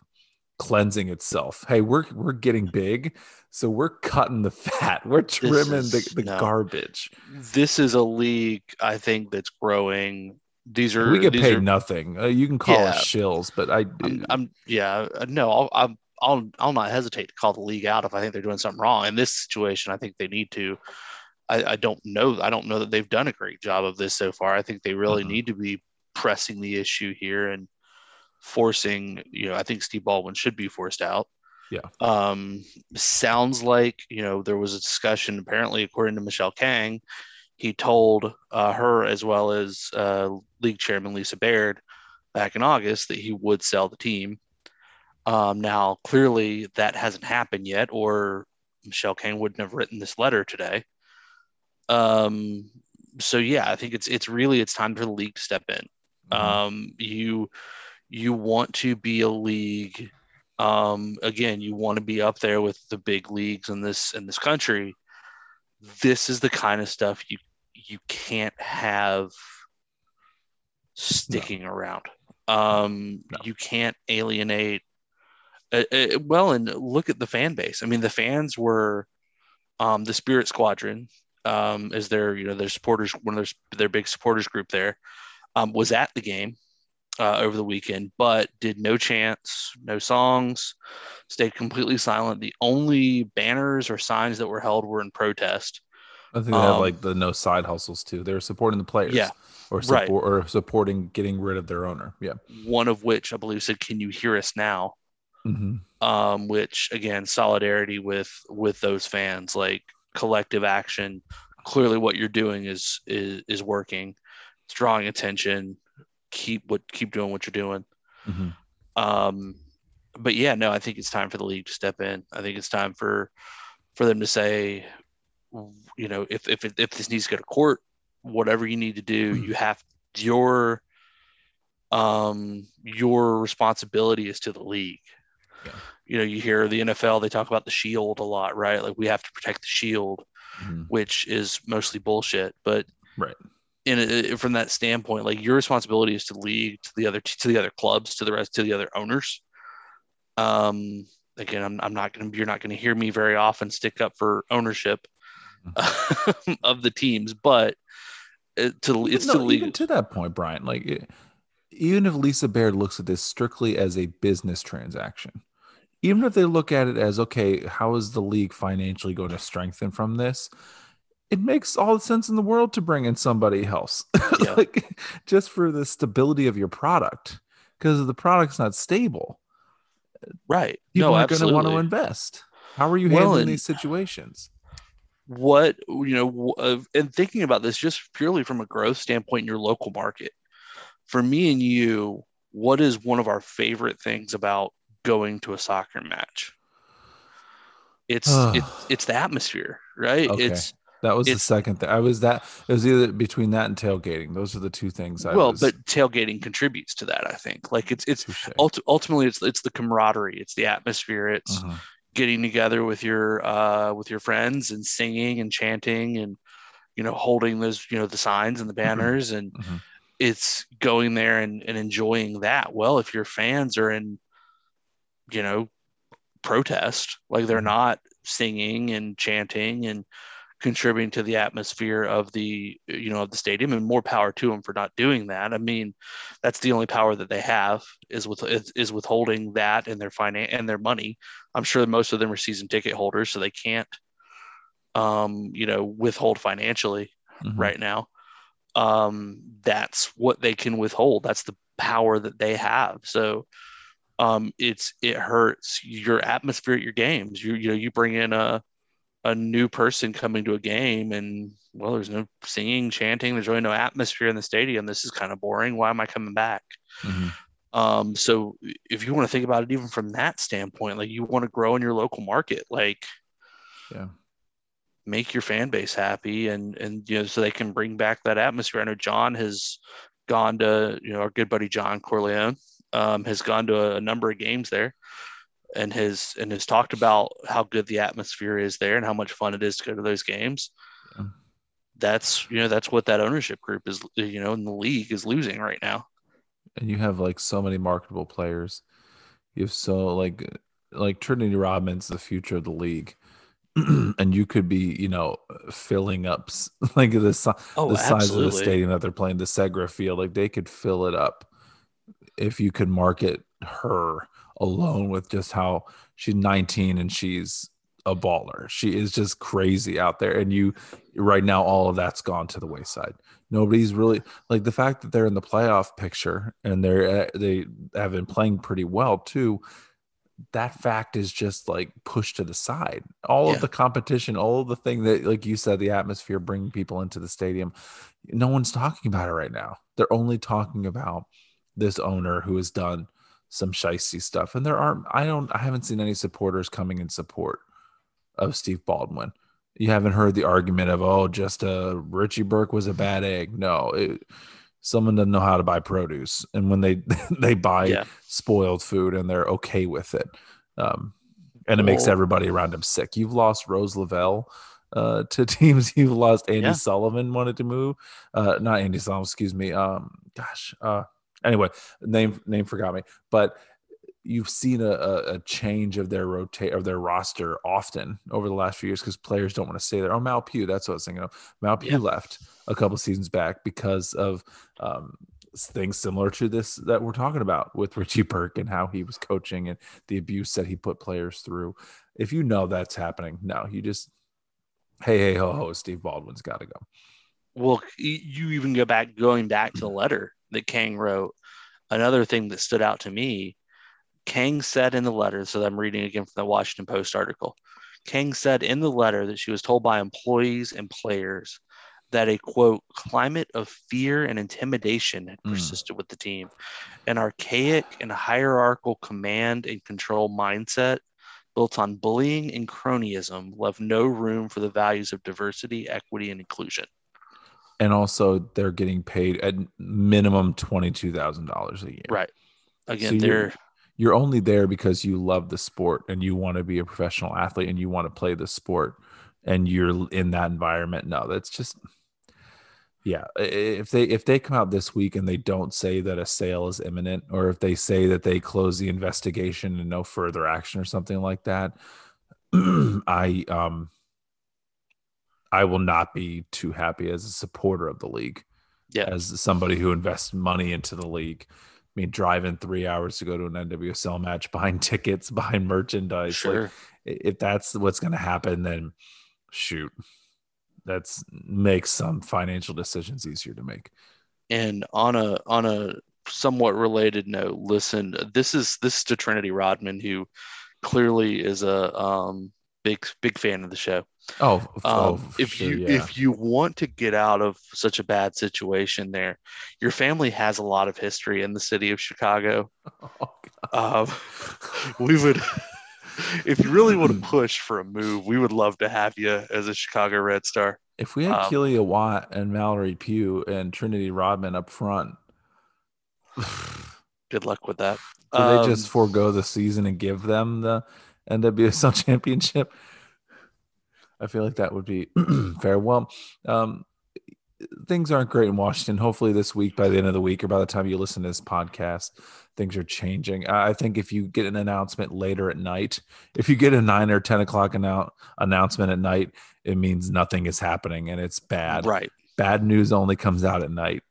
cleansing itself. Hey, we're we're getting big, so we're cutting the fat. We're trimming is, the, the no. garbage. This is a league I think that's growing. These are we get paid are, nothing. Uh, you can call yeah, us shills, but I I'm, I'm yeah uh, no I'll, I'll I'll I'll not hesitate to call the league out if I think they're doing something wrong. In this situation, I think they need to. I, I don't know. I don't know that they've done a great job of this so far. I think they really uh-huh. need to be pressing the issue here and forcing, you know, I think Steve Baldwin should be forced out. Yeah. Um, sounds like, you know, there was a discussion, apparently, according to Michelle Kang, he told uh, her as well as uh, league chairman Lisa Baird back in August that he would sell the team. Um, now, clearly, that hasn't happened yet, or Michelle Kang wouldn't have written this letter today. Um, so yeah, I think it's it's really it's time for the league to step in. Mm-hmm. Um, you you want to be a league um, again you want to be up there with the big leagues in this in this country this is the kind of stuff you you can't have sticking no. around um, no. you can't alienate uh, uh, well and look at the fan base i mean the fans were um, the spirit squadron um, is their you know their supporters one of their their big supporters group there um, was at the game uh, over the weekend, but did no chants, no songs, stayed completely silent. The only banners or signs that were held were in protest. I think they um, have like the no side hustles too. They're supporting the players, yeah, or support right. or supporting getting rid of their owner. Yeah, one of which I believe said, "Can you hear us now?" Mm-hmm. Um, which again, solidarity with with those fans, like collective action. Clearly, what you're doing is is is working it's drawing attention. Keep what keep doing what you're doing. Mhm. Um, but yeah, no, I think it's time for the league to step in. I think it's time for for them to say, you know, if if if this needs to go to court, whatever you need to do, Mm. you have your um your responsibility is to the league. Yeah. You know, you hear the NFL they talk about the shield a lot, right? Like we have to protect the shield, Mhm. which is mostly bullshit. But Right. In a, from that standpoint, like your responsibility is to lead to the other to the other clubs, to the rest, to the other owners. Um, again, I'm, I'm not going to you're not going to hear me very often stick up for ownership of the teams, but it, to it's no, to lead even to that point, Brian. Like, it- even if Lisa Baird looks at this strictly as a business transaction, even if they look at it as okay, how is the league financially going to strengthen from this? It makes all the sense in the world to bring in somebody else, Yeah. like just for the stability of your product, because the product's not stable, right? people no, aren't going to want to invest. How are you Well, handling and- these situations? what you know uh, and thinking about this just purely from a growth standpoint in your local market for me and you what is one of our favorite things about going to a soccer match it's it's it's the atmosphere right Okay. it's That was the second thing. I was that it was either between that and tailgating. Those are the two things. I well was, but tailgating contributes to that i think like it's it's ulti- ultimately it's it's the camaraderie it's the atmosphere it's Mhm. getting together with your uh with your friends and singing and chanting and you know holding those you know the signs and the banners and Mhm. it's going there and, and enjoying that well if your fans are in you know protest like they're Mhm. not singing and chanting and contributing to the atmosphere of the you know of the stadium and more power to them for not doing that. I mean that's the only power that they have is with is, is withholding that and their finance and their money. I'm sure most of them are season ticket holders so they can't um you know withhold financially Mhm. right now. Um that's what they can withhold. That's the power that they have. So um it's it hurts your atmosphere at your games. You you know you bring in a a new person coming to a game and well there's no singing chanting there's really no atmosphere in the stadium this is kind of boring why am i coming back Mhm. um so if you want to think about it even from that standpoint like you want to grow in your local market like Yeah. make your fan base happy and and you know so they can bring back that atmosphere. I know John has gone to you know our good buddy John Corleone um, has gone to a, a number of games there and has and has talked about how good the atmosphere is there and how much fun it is to go to those games. Yeah. That's you know that's what that ownership group is you know in the league is losing right now. And you have like so many marketable players. You have so like like Trinity Rodman's the future of the league. and you could be, you know, filling up like the, Oh, the size of the stadium that they're playing, the Segra Field. Like they could fill it up if you could market her alone with just how she's 19 and she's a baller. She is just crazy out there. And you, right now, all of that's gone to the wayside. Nobody's really like the fact that they're in the playoff picture and they're uh, they have been playing pretty well too. That fact is just like pushed to the side. All Yeah. of the competition, all of the thing that, like you said, the atmosphere bringing people into the stadium. No one's talking about it right now. They're only talking about this owner who has done some shisty stuff. And there aren't, I don't, I haven't seen any supporters coming in support of Steve Baldwin. You haven't heard the argument of, oh, just uh, Richie Burke was a bad egg. No, it, someone doesn't know how to buy produce. And when they, they buy Yeah. spoiled food and they're okay with it. Um, and it makes Well- everybody around him sick. You've lost Rose Lavelle uh, to teams. You've lost Andi Yeah. Sullivan wanted to move. Uh, not Andi Sullivan, excuse me. Um, gosh. Uh, anyway, name name forgot me. But you've seen a, a, change of their rotate of their roster often over the last few years because players don't want to stay there. Oh, Mal Pugh, that's what I was thinking of. Mal Pugh Yeah. left a couple seasons back because of um, things similar to this that we're talking about with Richie Burke and how he was coaching and the abuse that he put players through. If you know that's happening, no, you just hey hey ho ho, Steve Baldwin's got to go. Well, you even go back, going back to the letter that Kang wrote. Another thing that stood out to me, Kang said in the letter, so I'm reading again from the Washington Post article. Kang said in the letter that she was told by employees and players that a quote climate of fear and intimidation had Mm. persisted with the team. An archaic and hierarchical command and control mindset built on bullying and cronyism left no room for the values of diversity, equity, and inclusion. And also, they're getting paid at minimum twenty two thousand dollars a year. Right. Again, So you're- they're You're only there because you love the sport and you want to be a professional athlete and you want to play the sport, and you're in that environment. No, that's just yeah. If they if they come out this week and they don't say that a sale is imminent, or if they say that they close the investigation and no further action or something like that, I um I will not be too happy as a supporter of the league. Yeah. As somebody who invests money into the league. I mean, driving three hours to go to an NWSL match, buying tickets, buying merchandise. sure. i- if that's what's going to happen, then shoot, that's makes some financial decisions easier to make. And on a on a somewhat related note, listen, this is this is to Trinity Rodman, who clearly is a um, big big fan of the show. Oh, oh, Um, if sure, you yeah. if you want to get out of such a bad situation, there, your family has a lot of history in the city of Chicago. Oh, Um, we would, if you really want to push for a move, we would love to have you as a Chicago Red Star. if we had um, Kealia Watt and Mallory Pugh and Trinity Rodman up front, Good luck with that. they Um, just forego the season and give them the NWSL championship? I feel like that would be fair. Well, um, things aren't great in Washington. Hopefully, this week, by the end of the week, or by the time you listen to this podcast, things are changing. I think if you get an announcement later at night, if you get a nine or ten o'clock annou- announcement at night, it means nothing is happening and it's bad. right. Bad news only comes out at night.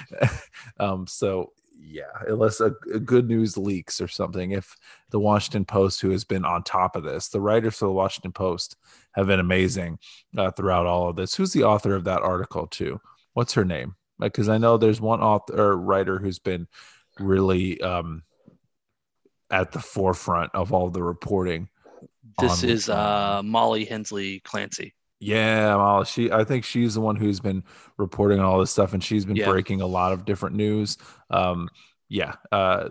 um, so yeah, unless a, a good news leaks or something. If the Washington Post, who has been on top of this, the writers for the Washington Post have been amazing uh, throughout all of this. Who's the author of that article too? What's her name? Because I know there's one author or writer who's been really um, at the forefront of all the reporting. This on- is uh, Molly Hensley Clancy. Yeah, well, she. I think she's the one who's been reporting on all this stuff, and she's been Yeah. breaking a lot of different news. Um, yeah, uh,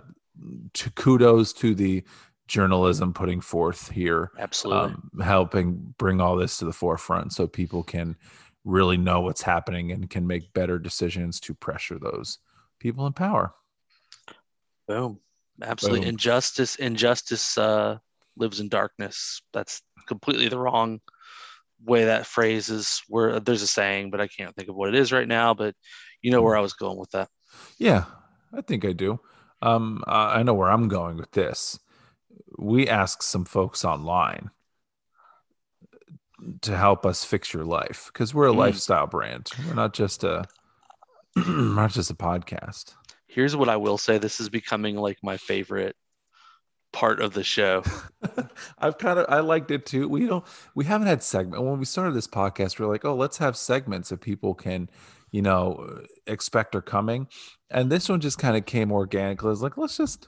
to kudos to the journalism putting forth here, Absolutely. um, helping bring all this to the forefront, so people can really know what's happening and can make better decisions to pressure those people in power. Boom. Absolutely. Boom. Injustice. Injustice uh, lives in darkness. That's completely the wrong way that phrase is. Where there's a saying, but I can't think of what it is right now. But you know where I was going with that. Yeah, I think I do. Um, uh, I know where I'm going with this. We asked some folks online to help us fix your life because we're a Mm. lifestyle brand. We're not just a not just a podcast. Here's what I will say. This is becoming like my favorite part of the show. I've kind of I liked it too. We don't we haven't had segment when we started this podcast. We are like, oh, let's have segments that people can, you know, expect are coming. And this one just kind of came organically. It's like, let's just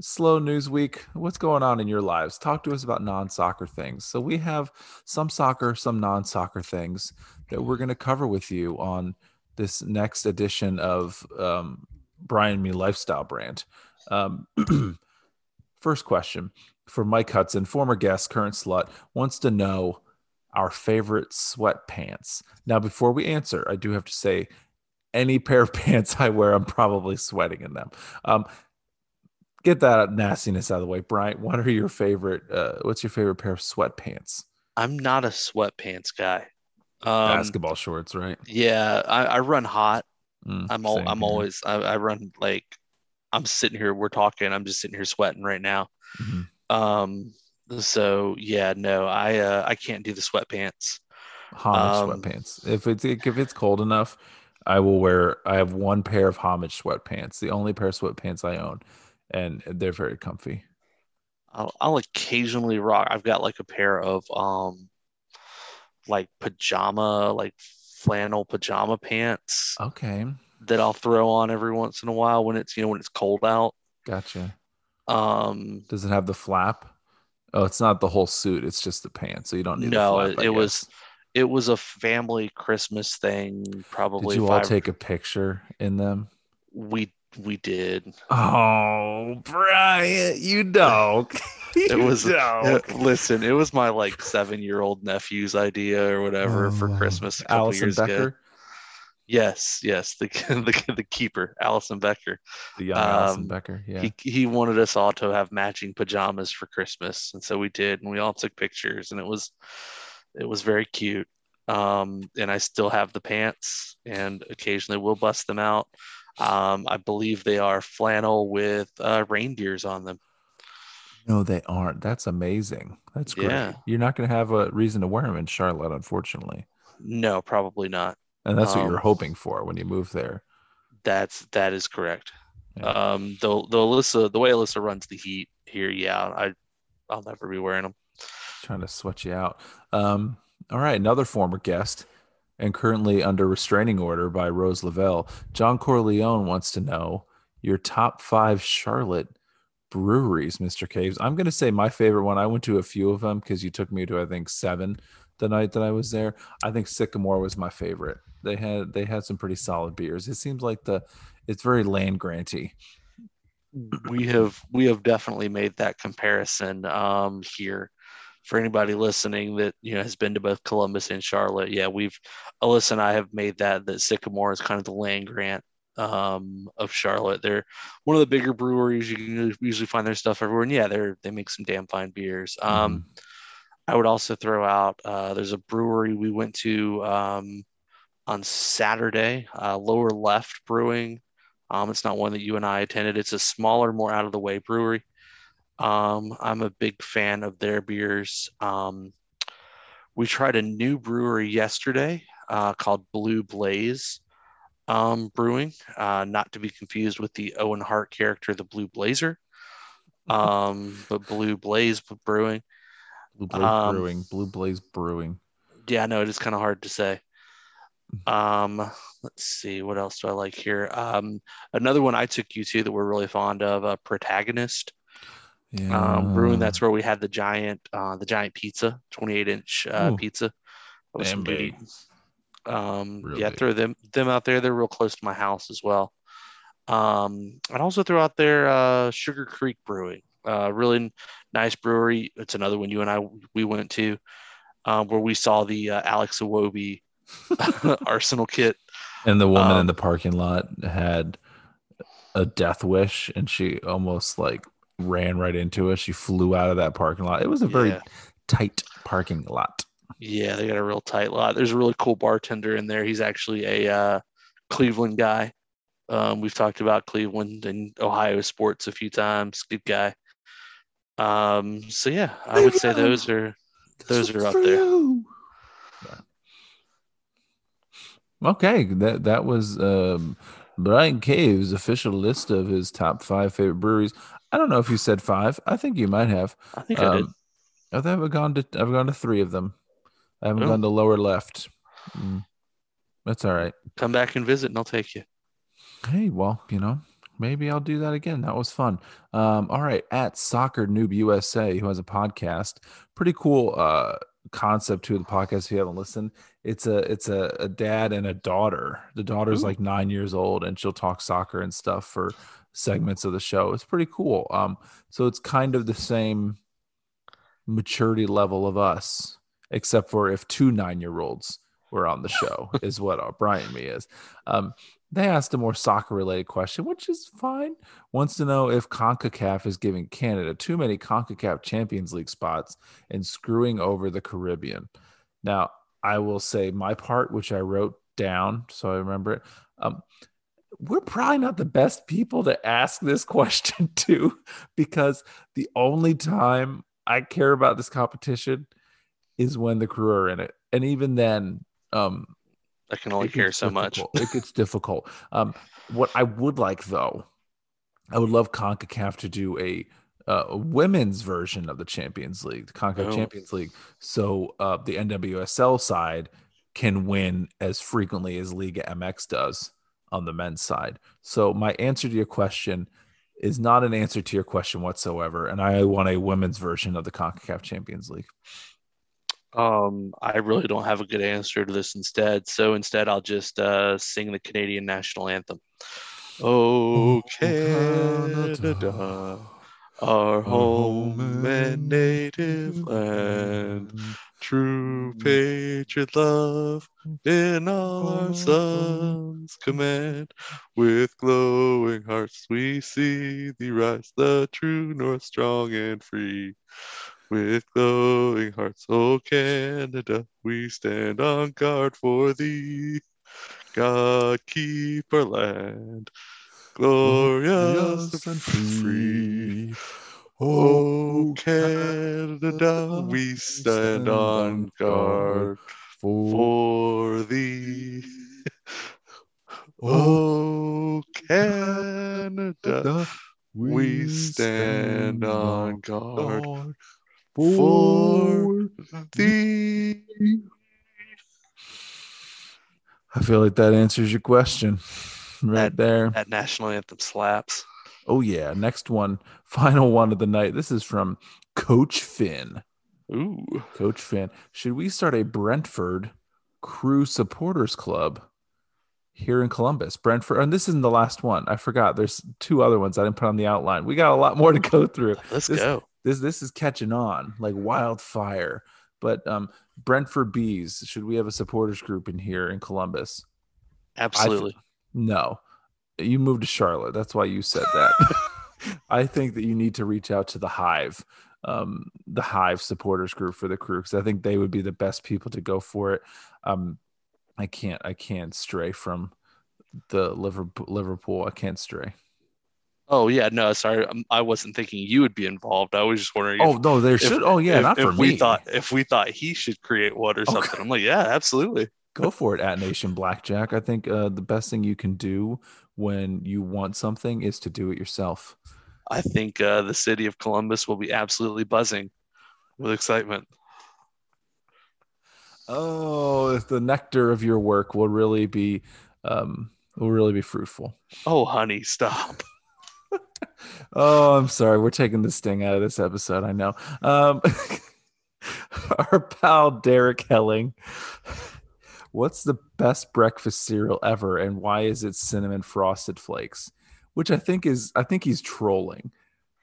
slow news week. What's going on in your lives? Talk to us about non-soccer things. So we have some soccer, some non-soccer things that we're going to cover with you on this next edition of um, Brian Me Lifestyle Brand. Um, first question for Mike Hudson, former guest, current slut, wants to know our favorite sweatpants. Now, before we answer, I do have to say, any pair of pants I wear, I'm probably sweating in them. Um, get that nastiness out of the way, Brian. What are your favorite? Uh, what's your favorite pair of sweatpants? I'm not a sweatpants guy. Um, Basketball shorts, right? Yeah, I, I run hot. Mm, I'm all, I'm here. always I, I run like I'm sitting here. We're talking. I'm just sitting here sweating right now. Mhm. Um. So yeah, no, I uh, I can't do the sweatpants. homage Um, sweatpants. If it's if it's cold enough, I will wear. I have one pair of homage sweatpants, the only pair of sweatpants I own, and they're very comfy. I'll, I'll occasionally rock. I've got like a pair of um, like pajama, like flannel pajama pants Okay, that I'll throw on every once in a while when it's you know when it's cold out. gotcha. Um, Does it have the flap? Oh, it's not the whole suit. It's just the pants, so you don't need. No, the flap, it- it was- it was a family Christmas thing. Probably. Did you all take a picture in them? We we did. Oh, Brian, you dog. It was dog. Uh, listen, it was my like seven year old nephew's idea or whatever for Oh, Christmas a couple Alisson years ago. Yes, yes, the the the keeper, Alisson Becker. the young Alisson Um, Becker. Yeah. He he wanted us all to have matching pajamas for Christmas, and so we did, and we all took pictures, and it was it was very cute. Um, and I still have the pants, and occasionally we'll bust them out. Um, I believe they are flannel with uh, reindeers on them. no, they aren't. That's amazing. That's great. Yeah. You're not going to have a reason to wear them in Charlotte, unfortunately. No, probably not. And that's what Um, you're hoping for when you move there. That's that is correct. Yeah. Um, though though Alyssa, the way Alyssa runs the heat here, yeah, I I'll never be wearing them. trying to sweat you out. Um, all right, another former guest and currently under restraining order by Rose Lavelle. John Corleone wants to know your top five Charlotte breweries, Mr. Caves. I'm going to say my favorite one. I went to a few of them because you took me to I think seven the night that I was there. I think Sycamore was my favorite. They had they had some pretty solid beers. It seems like the it's very land granty. we have we have definitely made that comparison um, here for anybody listening that you know has been to both Columbus and Charlotte. Yeah, we've Alyssa and I have made that that Sycamore is kind of the land grant um, of Charlotte. They're one of the bigger breweries. You can usually find their stuff everywhere, and yeah, they're they make some damn fine beers. Um, I would also throw out uh, there's a brewery we went to um, on Saturday, uh, Lower Left Brewing. Um, it's not one that you and I attended. It's a smaller, more out of the way brewery. Um, I'm a big fan of their beers. Um, we tried a new brewery yesterday uh, called Blue Blaze um, Brewing, uh, not to be confused with the Owen Hart character, the Blue Blazer, um, but Blue Blaze Brewing. Blue Blaze Um, Brewing, Blue Blaze Brewing. Yeah, I know it is kind of hard to say. Um, let's see, what else do I like here? Um, another one I took you to that we're really fond of, uh, Protagonist Yeah. um, brewing. That's where we had the giant, uh, the giant pizza, 28 inch uh, Ooh. pizza. That was Damn some good eating. Um, Real yeah, throw them them out there. They're real close to my house as well. Um, I'd also throw out there uh, Sugar Creek Brewing. Uh, really nice brewery. It's another one you and I we went to, um, where we saw the uh, Alex Iwobi Arsenal kit. And the woman in Um, the parking lot had a death wish and she almost like ran right into us. She flew out of that parking lot. It was a very Yeah. tight parking lot. Yeah, they got a real tight lot. There's a really cool bartender in there. He's actually a uh, Cleveland guy. Um, we've talked about Cleveland and Ohio sports a few times. Good guy. Um, so yeah, I would say those are Those are up there. Okay, that that was um, Brian Cave's official list of his top five favorite breweries. I don't know if you said five. I think you might have. I think I did. Um, I think I've gone to I've gone to three of them. I haven't Oh. gone to lower left. Mm. That's all right. Come back and visit, and I'll take you. Hey, well, you know, maybe I'll do that again. That was fun. Um, all right, at Soccer Noob USA, who has a podcast, pretty cool uh concept to the podcast. If you haven't listened, it's a it's a, a dad and a daughter. The daughter's Ooh. like nine years old, and she'll talk soccer and stuff for segments of the show. It's pretty cool. Um, so it's kind of the same maturity level of us, except for if two nine year olds were on the show, is what our Brian and me is. Um, they asked a more soccer related question, which is fine. Wants to know if CONCACAF is giving Canada too many CONCACAF Champions League spots and screwing over the Caribbean. Now, I will say my part, which I wrote down so I remember it. Um, we're probably not the best people to ask this question to because the only time I care about this competition is when the crew are in it. And even then, um, I can only care so much. It gets difficult. Um, what I would like though, I would love CONCACAF to do a, uh, women's version of the Champions League, the CONCACAF Oh. Champions League, so uh, the NWSL side can win as frequently as Liga MX does on the men's side. So my answer to your question is not an answer to your question whatsoever, and I want a women's version of the CONCACAF Champions League. Um, I really don't have a good answer to this instead. So instead, I'll just uh, sing the Canadian national anthem. Oh, Canada, our home and native land, true patriot love in all our sons command. With glowing hearts we see thee rise, the true north strong and free. With glowing hearts, O Canada, we stand on guard for thee. God keep our land glorious and free. Oh, oh, Canada, we stand on guard for thee. Oh, oh Canada, we stand on guard for thee. I feel like that answers your question right there. That national anthem slaps. Oh yeah, next one, final one of the night. This is from Coach Finn. Ooh. Coach Finn, should we start a Brentford Crew Supporters Club here in Columbus? Brentford, and this isn't the last one. I forgot. There's two other ones I didn't put on the outline. We got a lot more to go through. Let's This- go. This this is catching on like wildfire. But um, Brentford Bees, should we have a supporters group in here in Columbus? Absolutely. No, you moved to Charlotte. That's why you said that. I think that you need to reach out to the Hive, um, the Hive supporters group for the crew, because I think they would be the best people to go for it. Um, I can't, I can't stray from the Liverpool. Liverpool. I can't stray. Oh yeah, no, sorry, um, I wasn't thinking you would be involved. I was just wondering. Oh if, no, there if- should. Oh yeah, if, not for if we thought if we thought he should create one or Okay. something. I'm like, yeah, absolutely. go for it at nation blackjack i think uh, the best thing you can do when you want something is to do it yourself I think uh, the city of Columbus will be absolutely buzzing with excitement. oh if the nectar of your work will really be um will really be fruitful Oh, honey, stop. Oh i'm sorry. We're taking the sting out of this episode i know. Um our pal derek helling what's the best breakfast cereal ever and why is it cinnamon frosted flakes? Which i think is i think he's trolling.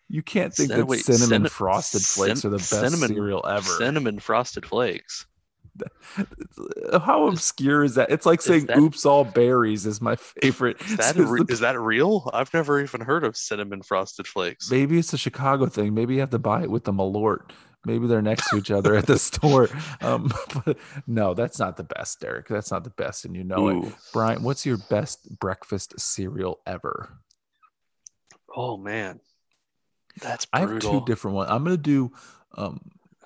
You can't think Cin- that wait, cinnamon cinna- frosted flakes cin- are the best cinnamon- cereal ever. Cinnamon frosted flakes. how obscure is that it's like saying that- oops all berries is my favorite Is that, re- is that real? I've never even heard of cinnamon frosted flakes. Maybe it's a Chicago thing. Maybe you have to buy it with the Malort. Maybe they're next to each other at the store. Um, but no, that's not the best, Derek. That's not the best, and you know it. Brian, what's your best breakfast cereal ever? Oh man, that's I have two different ones. I'm gonna do um,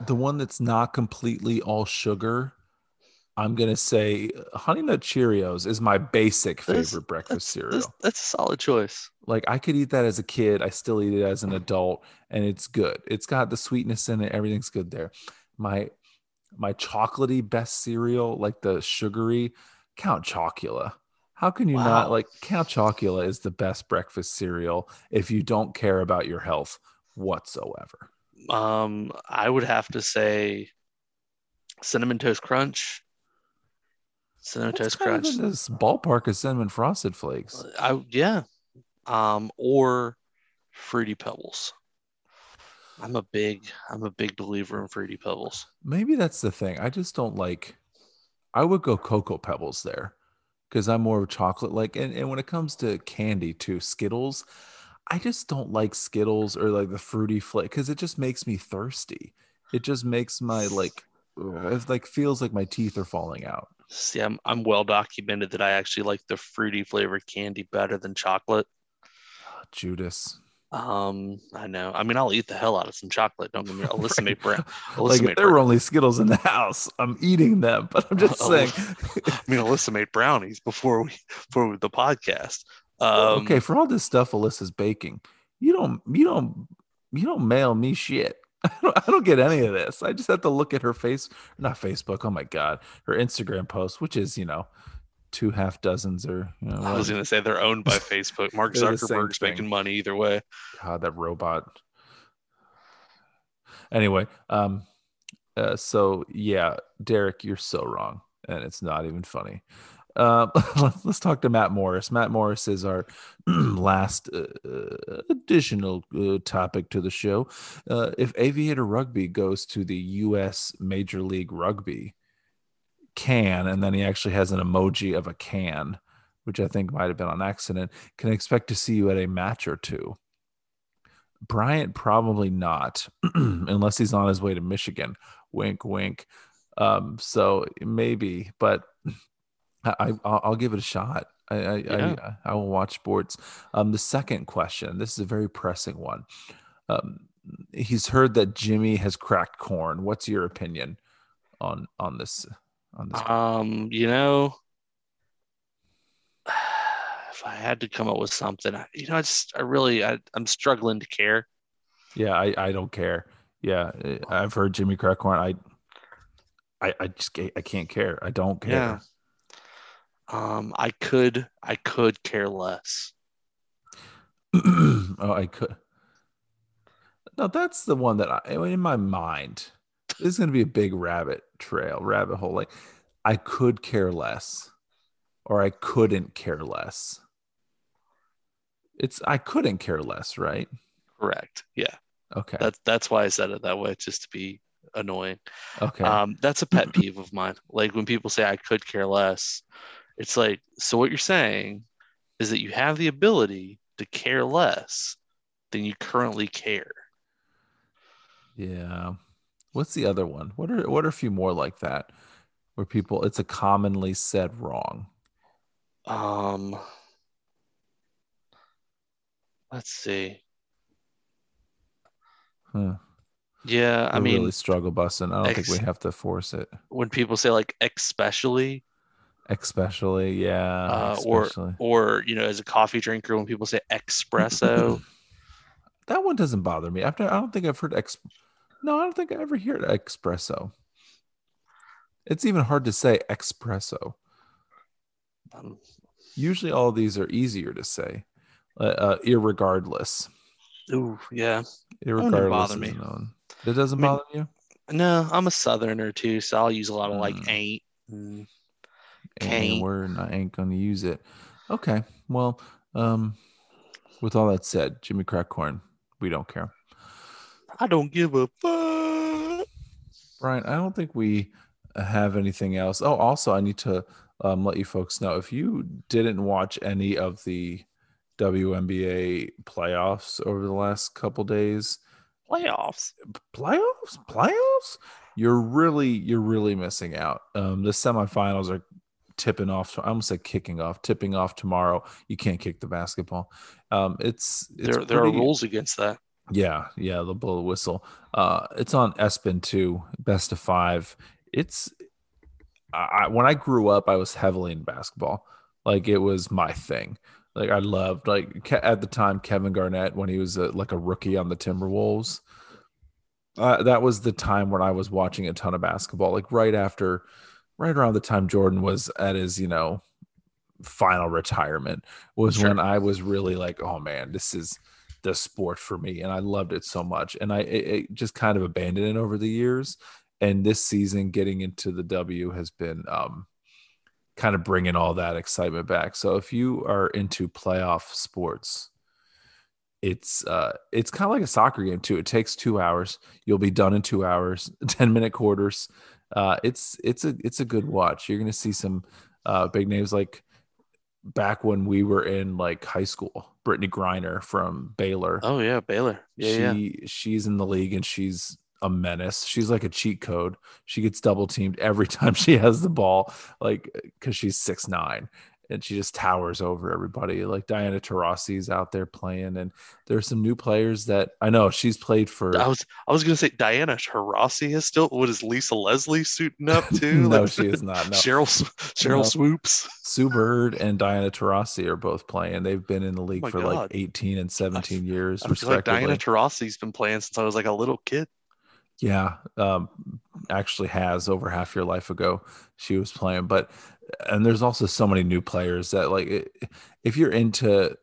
the one that's not completely all sugar. I'm gonna say uh, Honey Nut Cheerios is my basic That's- favorite breakfast that's, cereal. that's, that's a solid choice. Like I could eat that as a kid. I still eat it as an adult, and it's good. It's got the sweetness in it. Everything's good there. My my chocolatey best cereal, like the sugary Count Chocula. How can you not like Count Chocula is the best breakfast cereal if you don't care about your health whatsoever. Um, I would have to say cinnamon toast crunch. Cinnamon That's toast crunch. this ballpark of cinnamon frosted flakes. I yeah. Um, or fruity pebbles. I'm a big I'm a big believer in fruity pebbles. Maybe that's the thing. I just don't like. I would go cocoa pebbles there because I'm more of chocolate like. And, and when it comes to candy too, Skittles, I just don't like Skittles or like the fruity flavor because it just makes me thirsty. It just makes my like, it like feels like my teeth are falling out. See, I'm I'm well documented that I actually like the fruity flavored candy better than chocolate. Ah, Judas. Um, I know. I mean, I'll eat the hell out of some chocolate. Don't get me wrong. Alyssa made brown. Like if there were only Skittles in the house, I'm eating them. But I'm just Oh, saying. I mean, Alyssa made brownies before we before the podcast. Um, okay, for all this stuff Alyssa's baking, you don't you don't you don't mail me shit. I don't, I don't get any of this. I just have to look at her face, not Facebook. Oh my god, her Instagram post, which is you know two half dozens or you know, I was going to say they're owned by Facebook. Mark They're the same Zuckerberg's making money either way. God that robot. Anyway, um, Uh, so yeah, Derek, you're so wrong, and it's not even funny. Uh, let's, let's talk to Matt Morris. Matt Morris is our last uh, additional uh, topic to the show. Uh, if Aviator Rugby goes to the U.S. Major League Rugby, can, and then he actually has an emoji of a can, which I think might have been on accident, can I expect to see you at a match or two. Bryant, probably not, unless he's on his way to Michigan. Wink, wink. Um, so maybe, but I, I will give it a shot. I I, yeah. I, I will watch sports. Um, the second question. This is a very pressing one. Um, he's heard that Jimmy has cracked corn. What's your opinion on on this? On this? Um, you know, if I had to come up with something, you know, I just I really I, I'm struggling to care. Yeah, I I don't care. Yeah, I've heard Jimmy crack corn. I I I just I can't care. I don't care. Yeah. Um, I could, I could care less. oh, I could. Now that's the one that I, in my mind, this is going to be a big rabbit trail, rabbit hole. Like, I could care less, or I couldn't care less. It's I couldn't care less, right? Correct. Yeah. Okay. That's that's why I said it that way, just to be annoying. Okay. Um, that's a pet peeve of mine. Like when people say I could care less, it's like, so what you're saying is that you have the ability to care less than you currently care. Yeah. What's the other one? What are what are a few more like that where people it's a commonly said wrong? Um let's see. Huh. Yeah, I mean really struggle busting. I don't ex- think we have to force it. When people say like especially, especially yeah uh, especially. or or you know as a coffee drinker when people say espresso. That one doesn't bother me. After i don't think i've heard ex no i don't think i ever hear espresso. It's even hard to say espresso. Um, usually all these are easier to say uh, uh irregardless. Ooh, yeah. Irregardless bother me. known. it doesn't I mean, bother you? no i'm a southerner too so i'll use a lot of like mm. Ain't and word I ain't gonna use it. Okay. Well, um, with all that said, Jimmy Crackcorn, we don't care. I don't give a fuck. Brian, I don't think we have anything else. Oh, also, I need to um, let you folks know if you didn't watch any of the WNBA playoffs over the last couple days. Playoffs, playoffs, playoffs. You're really, you're really missing out. Um, the semifinals are tipping off. I almost said kicking off, tipping off tomorrow. You can't kick the basketball. Um, it's, it's there. Pretty, there are rules against that. Yeah, yeah, the bullet whistle. Uh, it's on ESPN two, best of five. It's I, when I grew up, I was heavily in basketball. Like it was my thing. Like I loved like at the time Kevin Garnett when he was a, like a rookie on the Timberwolves. Uh, that was the time when I was watching a ton of basketball. Like right after right around the time Jordan was at his, you know, final retirement was sure. when I was really like, oh man, this is the sport for me. And I loved it so much. And I it, it just kind of abandoned it over the years. And this season, getting into the W has been um, kind of bringing all that excitement back. So if you are into playoff sports, it's uh it's kind of like a soccer game too. It takes two hours. You'll be done in two hours, 10 minute quarters uh, it's it's a it's a good watch. You're gonna see some uh, big names like back when we were in like high school. Brittney Griner from Baylor. Oh yeah, Baylor. Yeah, she yeah. she's in the league and she's a menace. She's like a cheat code. She gets double teamed every time she has the ball, like because she's six nine and she just towers over everybody. Like Diana Taurasi's out there playing, and there's some new players that I know she's played for. I was I was gonna say Diana Taurasi is still. What is Lisa Leslie suiting up to? no, like, she is not. No. Sheryl Sheryl no. Swoopes, Sue Bird, and Diana Taurasi are both playing. They've been in the league oh for God. like 18 and 17 I, years. I feel like Diana Taurasi's been playing since I was like a little kid. Yeah, um, actually has over half your life ago she was playing, but and there's also so many new players that like if you're into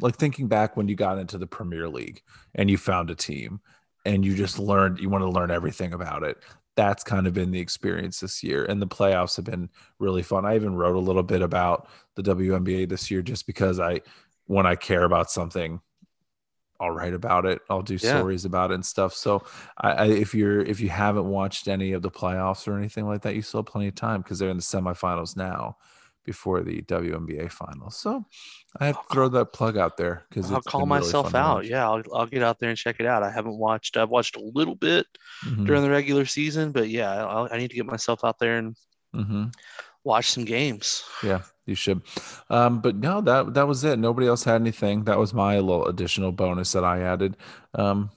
like thinking back when you got into the Premier League and you found a team and you just learned you want to learn everything about it. that's kind of been the experience this year. And the playoffs have been really fun. I even wrote a little bit about the WNBA this year just because I, when I care about something, I'll write about it. I'll do Yeah. stories about it and stuff. So I, I if you're if you haven't watched any of the playoffs or anything like that, you still have plenty of time because they're in the semifinals now before the WNBA finals. So I have to throw that plug out there because I'll call myself out. Yeah, I'll, I'll get out there and check it out. I haven't watched. I've watched a little bit Mm-hmm. during the regular season, but yeah, I'll, I need to get myself out there and hmm watch some games. Yeah, you should. Um, but no, that that was it. Nobody else had anything. That was my little additional bonus that I added. Um,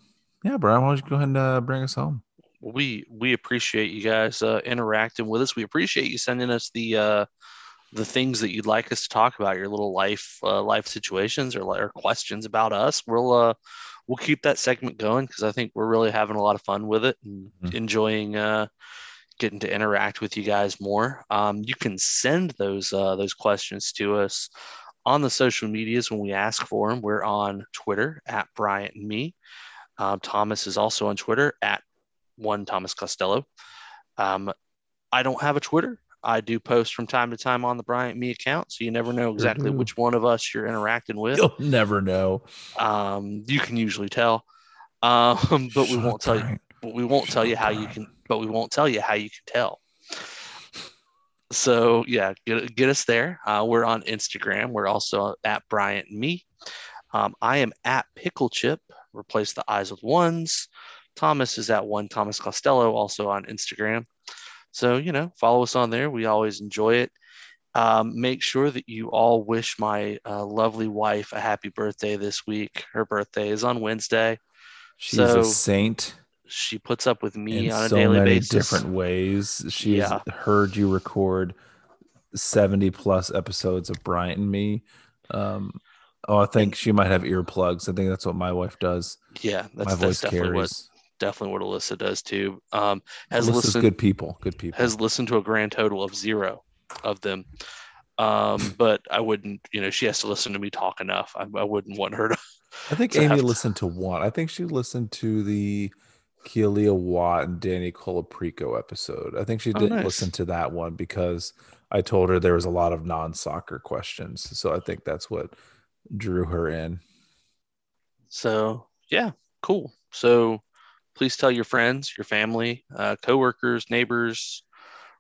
yeah, Brian, why don't you go ahead and uh, bring us home? we we appreciate you guys uh, interacting with us. We appreciate you sending us the uh, the things that you'd like us to talk about, your little life uh, life situations or, or questions about us. We'll uh, we'll keep that segment going because I think we're really having a lot of fun with it and Mhm. enjoying uh, getting to interact with you guys more. Um, you can send those uh, those questions to us on the social medias when we ask for them. We're on Twitter at Bryant and me. Um, Thomas is also on Twitter at one Thomas Costello. Um, I don't have a Twitter. I do post from time to time on the Bryant Me account, so you never know exactly which one of us you're interacting with. You'll never know. Um, you can usually tell, um, but we won't tell you. But we won't tell you how you can. But we won't tell you how you can tell. So yeah, get get us there. Uh, we're on Instagram. We're also at Bryant Me. Um, I am at Pickle Chip. Replace the eyes with ones. Thomas is at one Thomas Costello, also on Instagram. So you know, follow us on there. We always enjoy it. Um, make sure that you all wish my uh, lovely wife a happy birthday this week. Her birthday is on Wednesday. She's So, a saint She puts up with me in on a so daily many basis. different ways. She's Yeah. heard you record 70 plus episodes of Brian and me. Um, oh, I think she might have earplugs. I think that's what my wife does. Yeah, that's, my that's voice definitely what carries. definitely what Alyssa does too. Um, has Alyssa's listened good people. Good people. has listened to a grand total of zero of them. Um, but I wouldn't, you know, she has to listen to me talk enough. I, I wouldn't want her to. I think Amy to- listened to one. I think she listened to the Kealia Watt and Danny Colaprico episode. I think she Oh, didn't nice. listen to that one because I told her there was a lot of non-soccer questions. So I think that's what drew her in. So yeah, cool. So please tell your friends, your family, uh, coworkers, neighbors,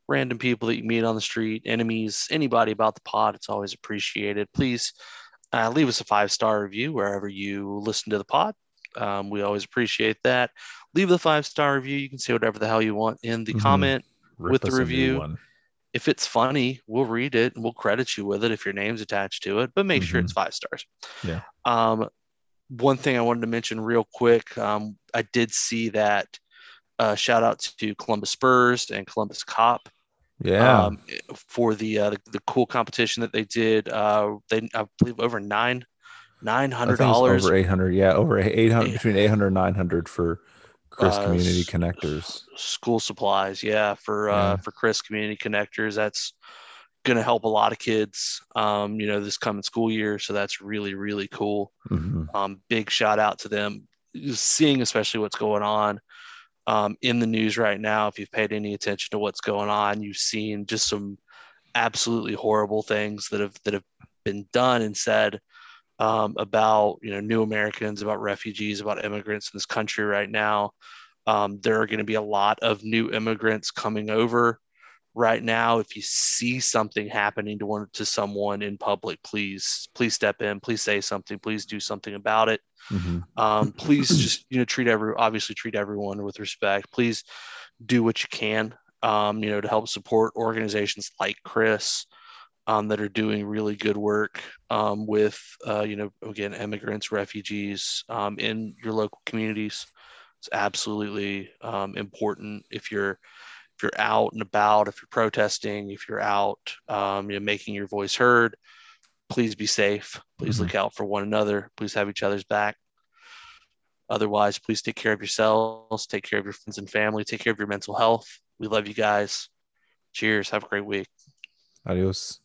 random people that you meet on the street, enemies, anybody about the pod. It's always appreciated. Please uh, leave us a five star review wherever you listen to the pod. Um, we always appreciate that. Leave the five star review. You can say whatever the hell you want in the Mhm. comment. Rip With the us a new review. If it's funny, we'll read it and we'll credit you with it if your name's attached to it, but make sure Mhm. it's five stars. Yeah. Um, one thing I wanted to mention real quick, um, I did see that uh, shout out to Columbus Spurs and Columbus Cop Yeah. um, for the, uh, the the cool competition that they did. Uh, they I believe over nine nine hundred think it was dollars. over 800. Yeah, over 800 Yeah. between 800 and 900 for CRIS Uh, Community Connectors. school supplies yeah for uh for CRIS community connectors that's gonna help a lot of kids um you know this coming school year so that's really really cool Mhm. um big shout out to them seeing especially what's going on um in the news right now if you've paid any attention to what's going on you've seen just some absolutely horrible things that have that have been done and said um, about you know new Americans, about refugees, about immigrants in this country right now. Um, there are going to be a lot of new immigrants coming over right now. If you see something happening to one to someone in public, please please step in, please say something, please do something about it. Mhm. Um, please just you know treat every obviously treat everyone with respect. Please do what you can um, you know to help support organizations like CRIS um, that are doing really good work um, with uh, you know again immigrants, refugees um, in your local communities. It's absolutely um, important if you're if you're out and about, if you're protesting, if you're out, um, you know, making your voice heard. Please be safe. Please Mhm. look out for one another. Please have each other's back. Otherwise, please take care of yourselves, take care of your friends and family, take care of your mental health. We love you guys. Cheers. Have a great week. Adios.